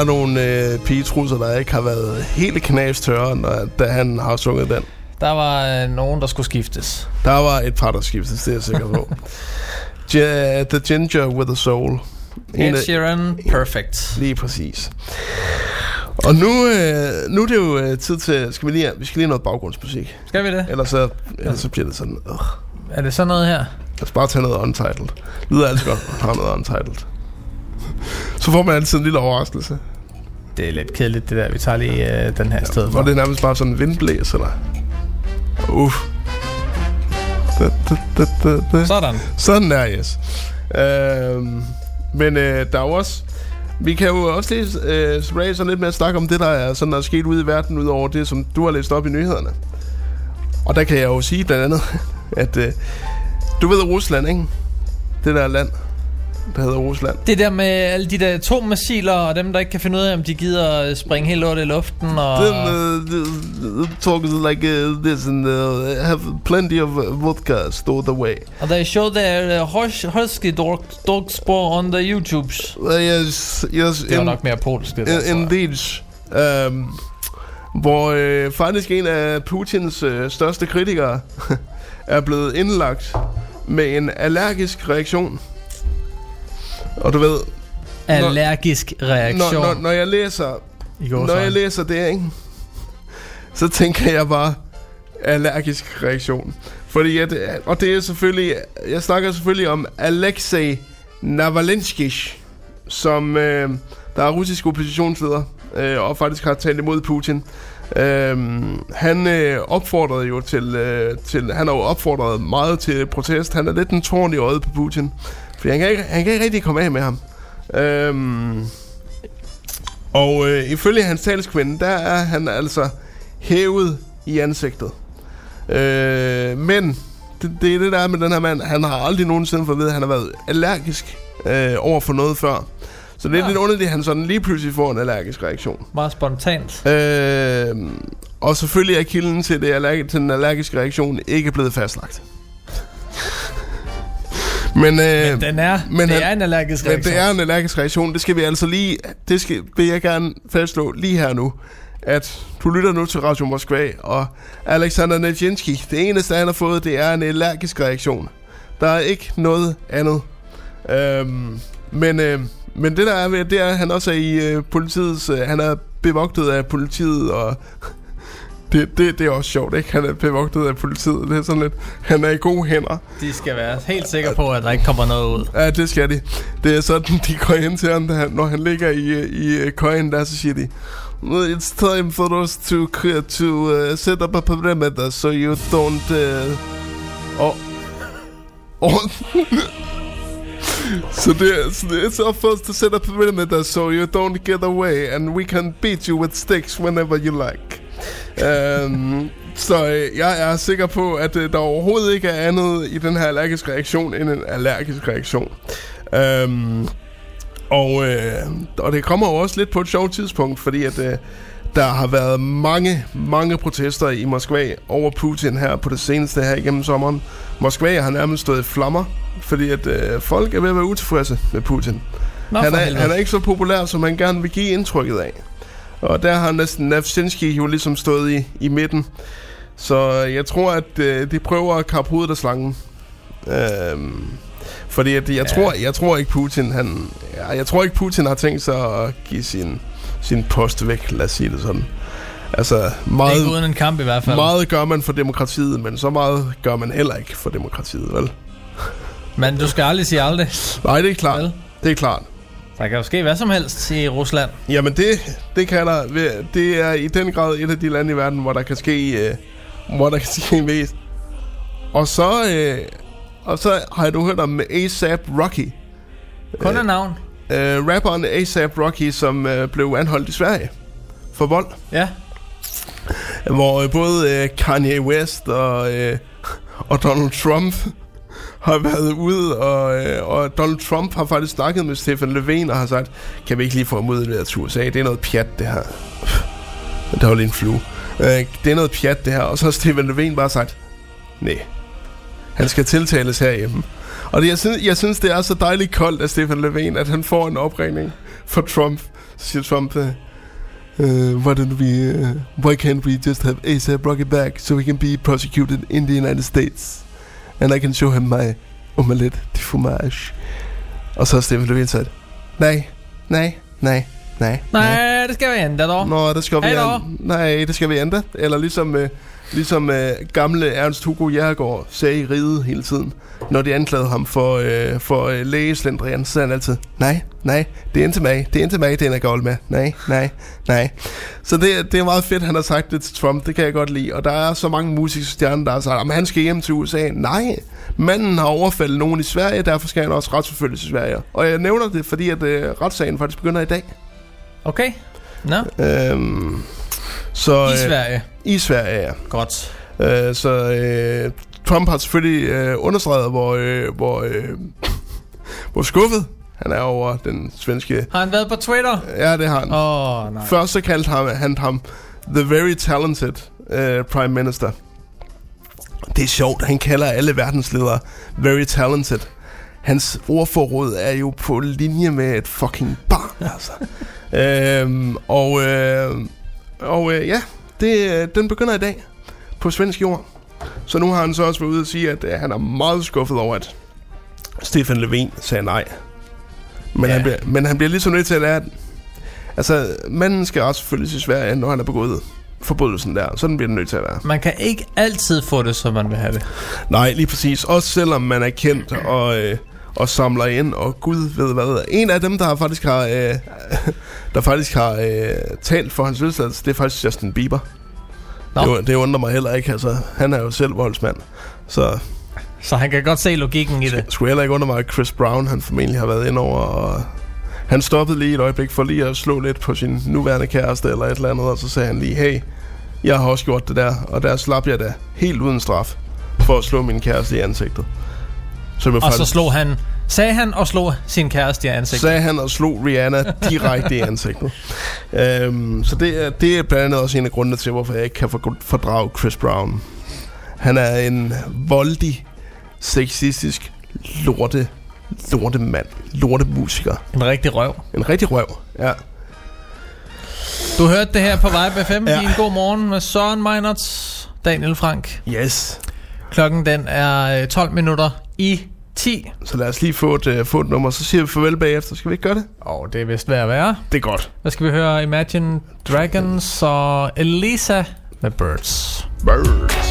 er nogle øh, pigetrusser, der ikke har været helt knastørre, når, da han har sunget den. Der var øh, nogen, der skulle skiftes. Der var et par, der skiftes, det er jeg sikker på. G- The Ginger with a Soul. Ed Sheeran, perfect. Lige præcis. Og nu, øh, nu er det jo øh, tid til, skal vi lige, vi skal lige have noget baggrundsmusik. Skal vi det? Ellers så, ellers så bliver det sådan, øh. Er det sådan noget her? Lad os bare tage noget untitled. Lyder altid godt, at har noget untitled. Så får man altid en lille overraskelse. Det er lidt kedeligt, det der. Vi tager lige øh, den her sted. Hvor det er nærmest bare sådan en vindblæs, eller? Uff. Da, da, da, da, da. Sådan. Sådan der, yes. Øhm, men øh, der er jo også... Vi kan jo også lige øh, spraye sådan lidt med at snakke om det, der er, sådan, der er sket ude i verden, ud over det, som du har læst op i nyhederne. Og der kan jeg jo sige blandt andet, at øh, du ved Rusland, ikke? Det der land, der hedder Rusland. Det der med alle de der atommissiler, og dem, der ikke kan finde ud af, om de gider springe helt lort i luften, og... Then uh, the, the talk is like uh, this and uh, have plenty of uh, vodka stored away. Og they show their uh, hus- husky dog, dog spore on the YouTubes. Uh, yes, yes. Det var nok mere polsk, det der, jeg. Indeed. Um, hvor øh, faktisk en af Putins øh, største kritikere er blevet indlagt med en allergisk reaktion. Og du ved... Allergisk reaktion. Når, når, når jeg læser... Når jeg læser det, ikke? Så tænker jeg bare allergisk reaktion. Fordi at, og det er selvfølgelig, jeg snakker selvfølgelig om Alexei Navalensky, som øh, der er russisk oppositionsleder, øh, og faktisk har talt imod Putin. Øh, han øh, opfordrede jo til, øh, til, han har jo opfordret meget til protest. Han er lidt en tårn i øjet på Putin, fordi han kan ikke, han kan ikke rigtig komme af med ham. Øh, og øh, ifølge hans talskvinde, der er han altså hævet i ansigtet. Øh, men det, det er det, der er med den her mand. Han har aldrig nogensinde fået at vide, at han har været allergisk øh, over for noget før. Så det er Ja. lidt underligt, at han sådan lige pludselig får en allergisk reaktion. Meget spontant. Øh, og selvfølgelig er kilden til, det allergi- til den allergiske reaktion ikke blevet fastlagt. Men, øh, Men den er, men det er en allergisk men reaktion. det er en allergisk reaktion. Det skal vi altså lige... Det skal, vil jeg gerne fastslå lige her nu. At du lytter nu til Radio Moskva, og Alexander Nevjensky, det eneste, han har fået, det er en allergisk reaktion. Der er ikke noget andet. Øhm, men, øh, men det der er ved, det er, at han også er i øh, politiets... Øh, han er bevogtet af politiet, og... Det, det, det er også sjovt, ikke? Han er bevogtet af politiet. Det er sådan lidt... Han er i gode hænder. De skal være helt sikre på, at der ikke kommer noget ud. Ja, det skal de. Det er sådan, de går ind til ham, han, når han ligger i, i øh, køjen, der så siger de, It's time for us to, to uh, set up a perimeter so you don't... Uh... Og... Og... so, so it's for us to set up a perimeter so you don't get away and we can beat you with sticks whenever you like. Um, så øh, jeg er sikker på, at øh, der overhovedet ikke er andet i den her allergiske reaktion end en allergisk reaktion. Um, og, øh, og det kommer jo også lidt på et sjovt tidspunkt, fordi at øh, der har været mange, mange protester i Moskva over Putin her på det seneste her igennem sommeren. Moskva har nærmest stået i flammer, fordi at øh, folk er ved at være utilfredse med Putin. Nå, han, er, han er ikke så populær, som han gerne vil give indtrykket af. Og der har næsten Navsensky jo ligesom stået i, i midten. Så jeg tror, at øh, de prøver at kappe hovedet af slangen. Øhm, fordi at jeg, ja. tror, jeg tror ikke Putin han, ja, jeg tror ikke Putin har tænkt sig at give sin, sin post væk, lad os sige det sådan. Altså meget, Ikke uden en kamp i hvert fald. meget gør man for demokratiet, men så meget gør man heller ikke for demokratiet, vel? Men du skal aldrig sige aldrig. Nej, det er klart. Vel? Det er klart. Der kan jo ske hvad som helst i Rusland. Jamen det, det kan der. Det er i den grad et af de lande i verden, hvor der kan ske, øh, hvor der kan ske mest. Og så, øh, og så har du hørt om ASAP Rocky. Kun af navn. Øh, rapperen ASAP Rocky, som øh, blev anholdt i Sverige for vold. Ja. Hvor øh, både øh, Kanye West og, øh, og Donald Trump har været ude, og, øh, og Donald Trump har faktisk snakket med Stefan Löfven og har sagt, kan vi ikke lige få ham udleveret til USA? Det er noget pjat, det her. Der var lige en flue. Øh, det er noget pjat, det her. Og så har Stefan Löfven bare sagt, nej, han skal tiltales herhjemme. Og det, jeg, synes, jeg synes, det er så dejligt koldt af Stefan Löfven, at han får en opringning for Trump. Så siger Trump, øh, uh, why, don't we, uh, why can't we just have ASAP Rocky back so we can be prosecuted in the United States? And I can show him my omelette de fromage. Og så Stefan Löfven sagt, nej, nej, nej, nej. Nej, det skal vi ændre dog. Nå, det skal vi då. ændre. Nej, det skal vi ændre. Eller ligesom, øh, ligesom øh, gamle Ernst Hugo Jærgaard sagde i riget hele tiden. Når de anklagede ham for, øh, for øh, lægeslendrian, så sagde han altid, nej, nej, det er ikke mig, det er ikke mig, det er galt med. Nej, nej, nej. Så det, det er meget fedt, han har sagt det til Trump, det kan jeg godt lide. Og der er så mange musikstjerner, der har sagt, at han skal hjem til USA. Nej, manden har overfaldet nogen i Sverige, derfor skal han også retsforfølges i Sverige. Og jeg nævner det, fordi at øh, retssagen faktisk begynder i dag. Okay. Nå. Øhm, så, I øh, Sverige. I Sverige, ja. Godt. Øh, så øh, Trump har selvfølgelig øh, understreget, hvor, øh, hvor, øh, hvor skuffet han er over den svenske... Har han været på Twitter? Ja, det har han. Åh, oh, nej. Først så kaldte han, han ham The Very Talented uh, Prime Minister. Det er sjovt, han kalder alle verdensledere Very Talented. Hans ordforråd er jo på linje med et fucking barn, altså. øhm, og øh, og øh, ja, det, den begynder i dag på svensk jord. Så nu har han så også været ude og sige, at øh, han er meget skuffet over, at Stefan Löfven sagde nej. Men, Ja. han, bliver, men han bliver ligesom nødt til at lære, at altså, manden skal også følges i Sverige, når han er begået forbrydelsen der. Sådan bliver den nødt til at være. Man kan ikke altid få det, som man vil have det. Nej, lige præcis. Også selvom man er kendt og, øh, og samler ind, og Gud ved hvad. En af dem, der har faktisk har, øh, der faktisk har øh, talt for hans løsladelse, det er faktisk Justin Bieber. Nå. Det, det undrer mig heller ikke. Altså, han er jo selv voldsmand. Så Så han kan godt se logikken i det. skulle heller ikke undre mig, at Chris Brown han formentlig har været ind over. Og han stoppede lige et øjeblik for lige at slå lidt på sin nuværende kæreste eller et eller andet, og så sagde han lige, hey, jeg har også gjort det der, og der slap jeg da helt uden straf for at slå min kæreste i ansigtet. Så Og så slog han... Sagde han og slog sin kæreste i ansigtet. sagde han og slog Rihanna direkte i ansigtet. Øhm, så det er, det er blandt andet også en af grundene til, hvorfor jeg ikke kan for- fordrage Chris Brown. Han er en voldig, sexistisk, lorte, lorte mand. Lorte musiker. En rigtig røv. En rigtig røv, ja. Du hørte det her på Vibe FM Ja. i en god morgen med Søren Meinerts, Daniel Frank. Yes. Klokken den er øh, 12 minutter i 10. Så lad os lige få et, uh, få et nummer, så siger vi farvel bagefter. Skal vi ikke gøre det? Og oh, det er vist værd at være. Det er godt. Hvad skal vi høre? Imagine Dragons og Elisa med Birds. Birds.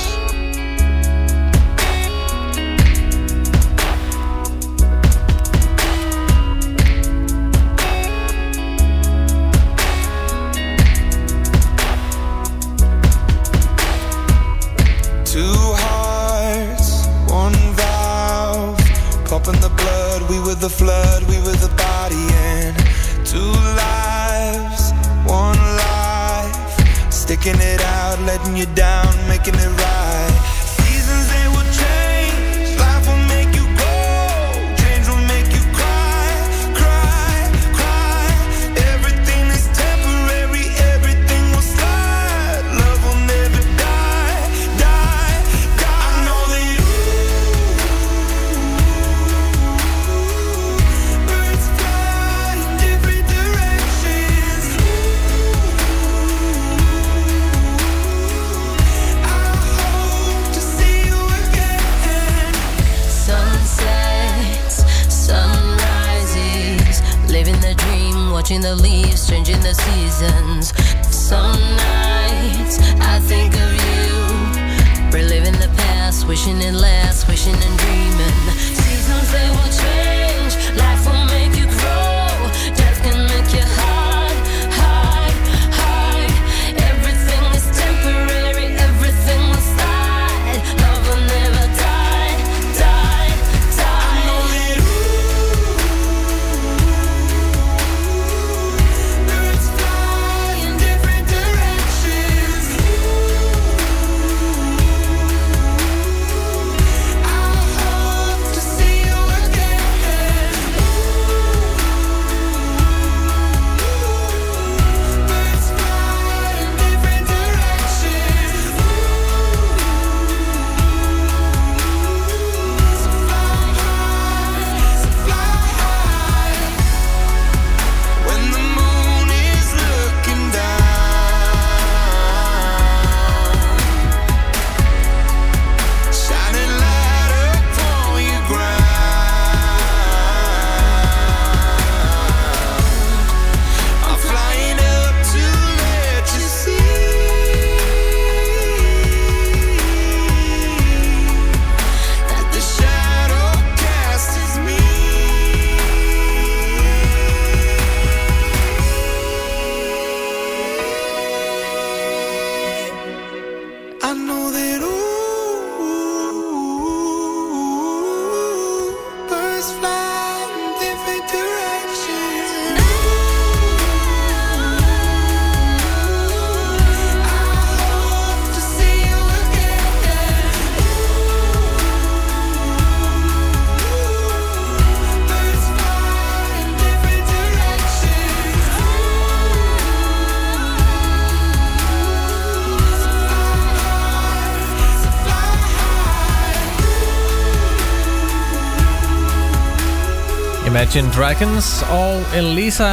Imagine Dragons og Elisa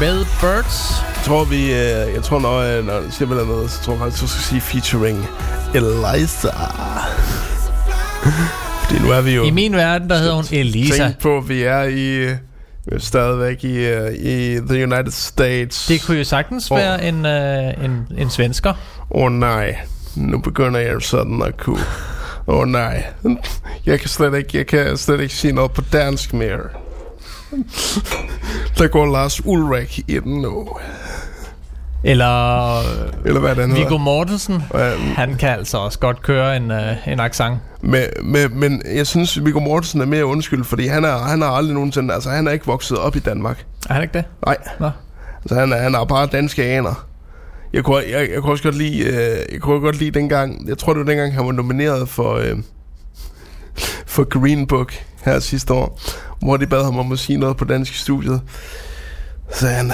med Birds. Jeg tror, vi... Øh, jeg tror, når, øh, når jeg siger noget, så tror jeg faktisk, du skal sige featuring Eliza. Fordi nu er vi jo... I min verden, der hedder hun Elisa. Tænk på, at vi er i... øh, Vi er stadigvæk i, øh, i the United States. Det kunne jo sagtens Åh. være en, øh, en, en svensker. Åh oh, nej, nu begynder jeg sådan at kunne... Åh oh, nej, jeg kan slet ikke, jeg kan slet ikke sige noget på dansk mere. Der går Lars Ulrik i den nu. Eller, Eller hvad den Viggo. Mortensen. Han kan altså også godt køre en, øh, en accent. Men, men, men jeg synes, Viggo Mortensen er mere undskyld, fordi han er, han har aldrig nogensinde... Altså, han er ikke vokset op i Danmark. Er han ikke det? Nej. Nå. Altså, han er, han er bare danske aner. Jeg kunne, jeg, jeg kunne også godt lide, øh, jeg kunne godt lide dengang, jeg tror det var dengang, han var nomineret for, øh, for Green Book her sidste år, hvor de bad ham om at sige noget på dansk i studiet. Så sagde han,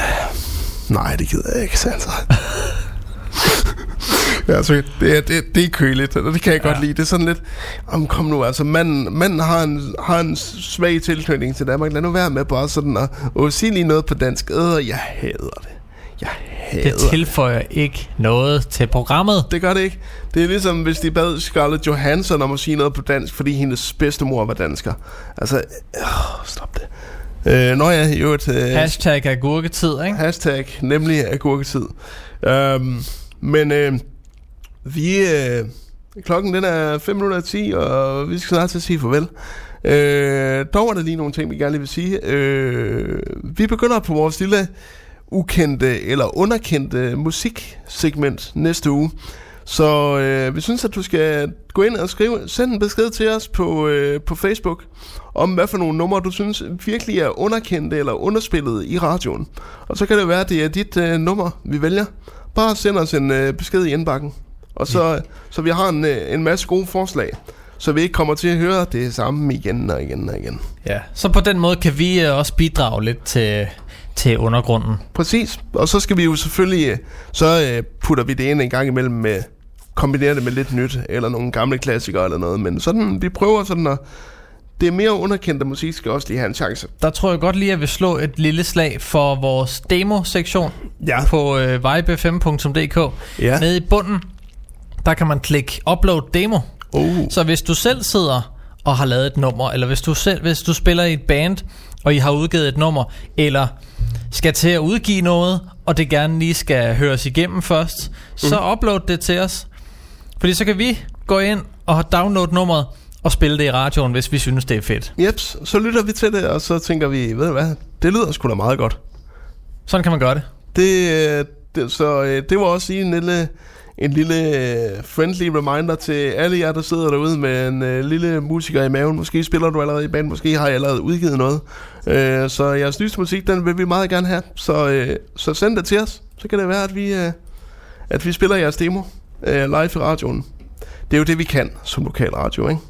nej, det gider jeg ikke, sagde han så. Ja, altså, det, er, det, det er køligt, og det kan jeg ja. godt lide. Det er sådan lidt, om kom nu, altså manden, manden har, en, har en svag tilknytning til Danmark. Lad nu være med bare sådan at, at sige lige noget på dansk. Øh, jeg hader det. Jeg hader Det tilføjer ikke noget til programmet. Det gør det ikke. Det er ligesom, hvis de bad Scarlett Johansson om at sige noget på dansk, fordi hendes bedstemor var dansker. Altså, øh, stop det. Øh, når jeg jo et... Øh, Hashtag agurketid, ikke? Hashtag, nemlig agurketid. Øhm, men øh, vi... Øh, klokken den er 5 minutter i 10, og vi skal snart til at sige farvel. Øh, dog er der lige nogle ting, vi gerne lige vil sige. Øh, vi begynder på vores lille ukendte eller underkendte musiksegment næste uge. Så øh, vi synes, at du skal gå ind og skrive, send en besked til os på, øh, på Facebook, om hvad for nogle numre, du synes virkelig er underkendte eller underspillet i radioen. Og så kan det være, at det er dit øh, nummer, vi vælger. Bare send os en øh, besked i indbakken. Og så, så vi har en, øh, en masse gode forslag, så vi ikke kommer til at høre det samme igen og igen og igen. Ja, så på den måde kan vi øh, også bidrage lidt til, til undergrunden. Præcis. Og så skal vi jo selvfølgelig, øh, så øh, putter vi det ind en gang imellem med, kombinerer det med lidt nyt, eller nogle gamle klassikere eller noget. Men sådan, vi prøver sådan at, det er mere underkendte musik, skal også lige have en chance. Der tror jeg godt lige, at jeg vil slå et lille slag for vores demo-sektion ja. på øh, vibe5.dk. Ja. Nede i bunden, der kan man klikke upload demo. Uh. Så hvis du selv sidder og har lavet et nummer, eller hvis du selv hvis du spiller i et band, og I har udgivet et nummer, eller skal til at udgive noget, og det gerne lige skal høres igennem først, så Mhm. upload det til os. Fordi så kan vi gå ind og downloade nummeret, og spille det i radioen, hvis vi synes, det er fedt. Jeps, så lytter vi til det, og så tænker vi, ved du hvad, det lyder sgu da meget godt. Sådan kan man gøre det. Det, øh, det så øh, det var også en lille, en lille øh, friendly reminder til alle jer, der sidder derude med en lille musiker i maven. Måske spiller du allerede i band, måske har jeg allerede udgivet noget. Øh, så jeres nyeste musik, den vil vi meget gerne have. Så, øh, så send det til os. Så kan det være, at vi, øh, at vi spiller jeres demo øh, live i radioen. Det er jo det, vi kan som lokal radio, ikke?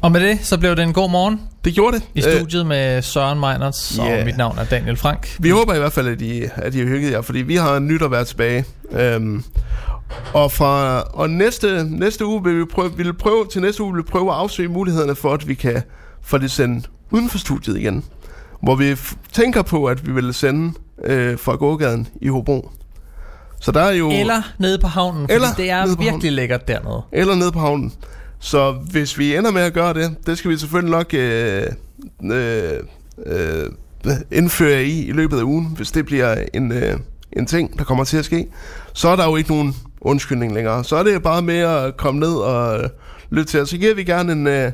Og med det, så blev det en god morgen. Det gjorde det. I studiet med Søren Meinerts, ja. og mit navn er Daniel Frank. Vi håber i hvert fald, at I, at I har hygget jer, fordi vi har nyt at være tilbage. Øhm, og fra og næste, næste uge vil vi prøve, vi vil prøve, til næste uge vil vi prøve at afsøge mulighederne for, at vi kan få det sendt uden for studiet igen. Hvor vi tænker på, at vi vil sende øh, fra gågaden i Hobro. Så der er jo... Eller nede på havnen, Eller det er virkelig havnen. lækkert dernede. Eller nede på havnen. Så hvis vi ender med at gøre det, det skal vi selvfølgelig nok øh, øh, øh, indføre i i løbet af ugen, hvis det bliver en, øh, en ting, der kommer til at ske. Så er der jo ikke nogen undskyldning længere. Så er det bare med at komme ned og øh, lytte til os. Så giver vi gerne en, øh,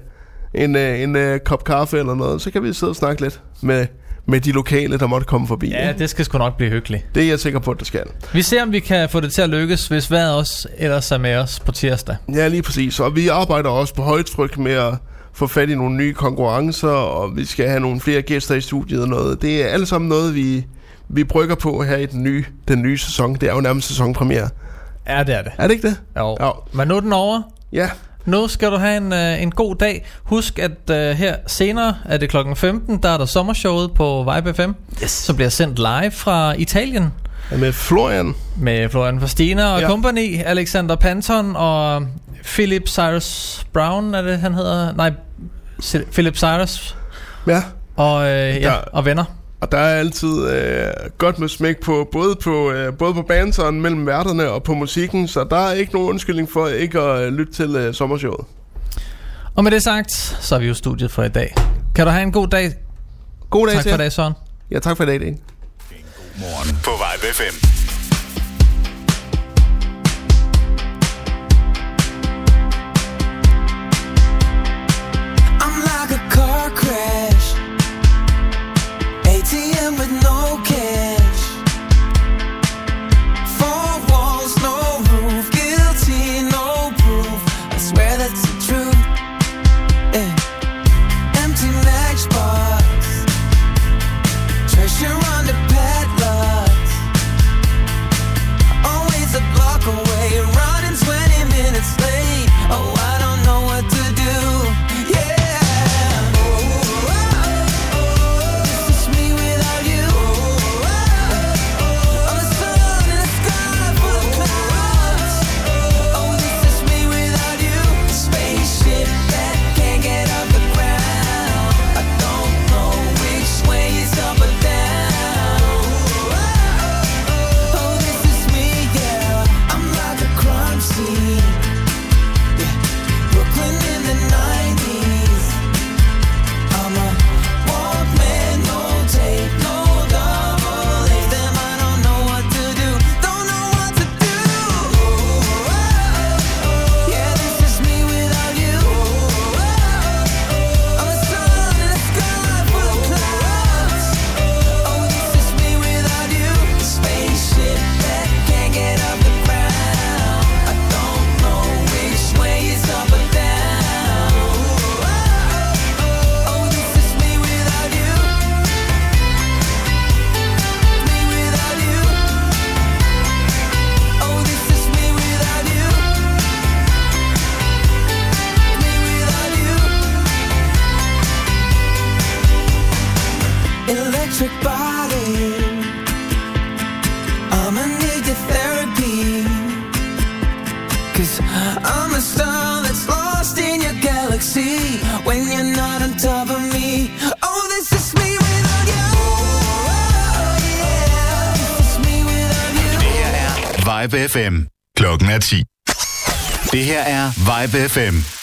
en, øh, en øh, kop kaffe eller noget, så kan vi sidde og snakke lidt med, med de lokale, der måtte komme forbi. Ja, det skal sgu nok blive hyggeligt. Det er jeg sikker på, at det skal. Vi ser, om vi kan få det til at lykkes, hvis vejret også ellers er med os på tirsdag. Ja, lige præcis. Og vi arbejder også på højtryk med at få fat i nogle nye konkurrencer, og vi skal have nogle flere gæster i studiet og noget. Det er alle sammen noget, vi, vi brygger på her i den nye, den nye sæson. Det er jo nærmest sæsonpremiere. Ja, det er det. Er det ikke det? Jo. Ja. Men nu er den over. Ja. Nu skal du have en, øh, en god dag. Husk, at øh, her senere er det klokken 15, der er der sommershowet på Vibe FM, yes. som bliver sendt live fra Italien. Med Florian. Med Florian Fastina og ja. company, Alexander Panton og Philip Cyrus Brown, er det han hedder? Nej, Philip Cyrus. Ja. Og, øh, ja, der, og venner. Og der er altid øh, godt med smæk på, både på, øh, både på banteren mellem værterne og på musikken, så der er ikke nogen undskyldning for ikke at øh, lytte til øh, sommershowet. Og med det sagt, så er vi jo studiet for i dag. Kan du have en god dag? God dag tak til for i dag, Søren. Ja, tak for i dag, god Morgen på Vibe FM. Live FM.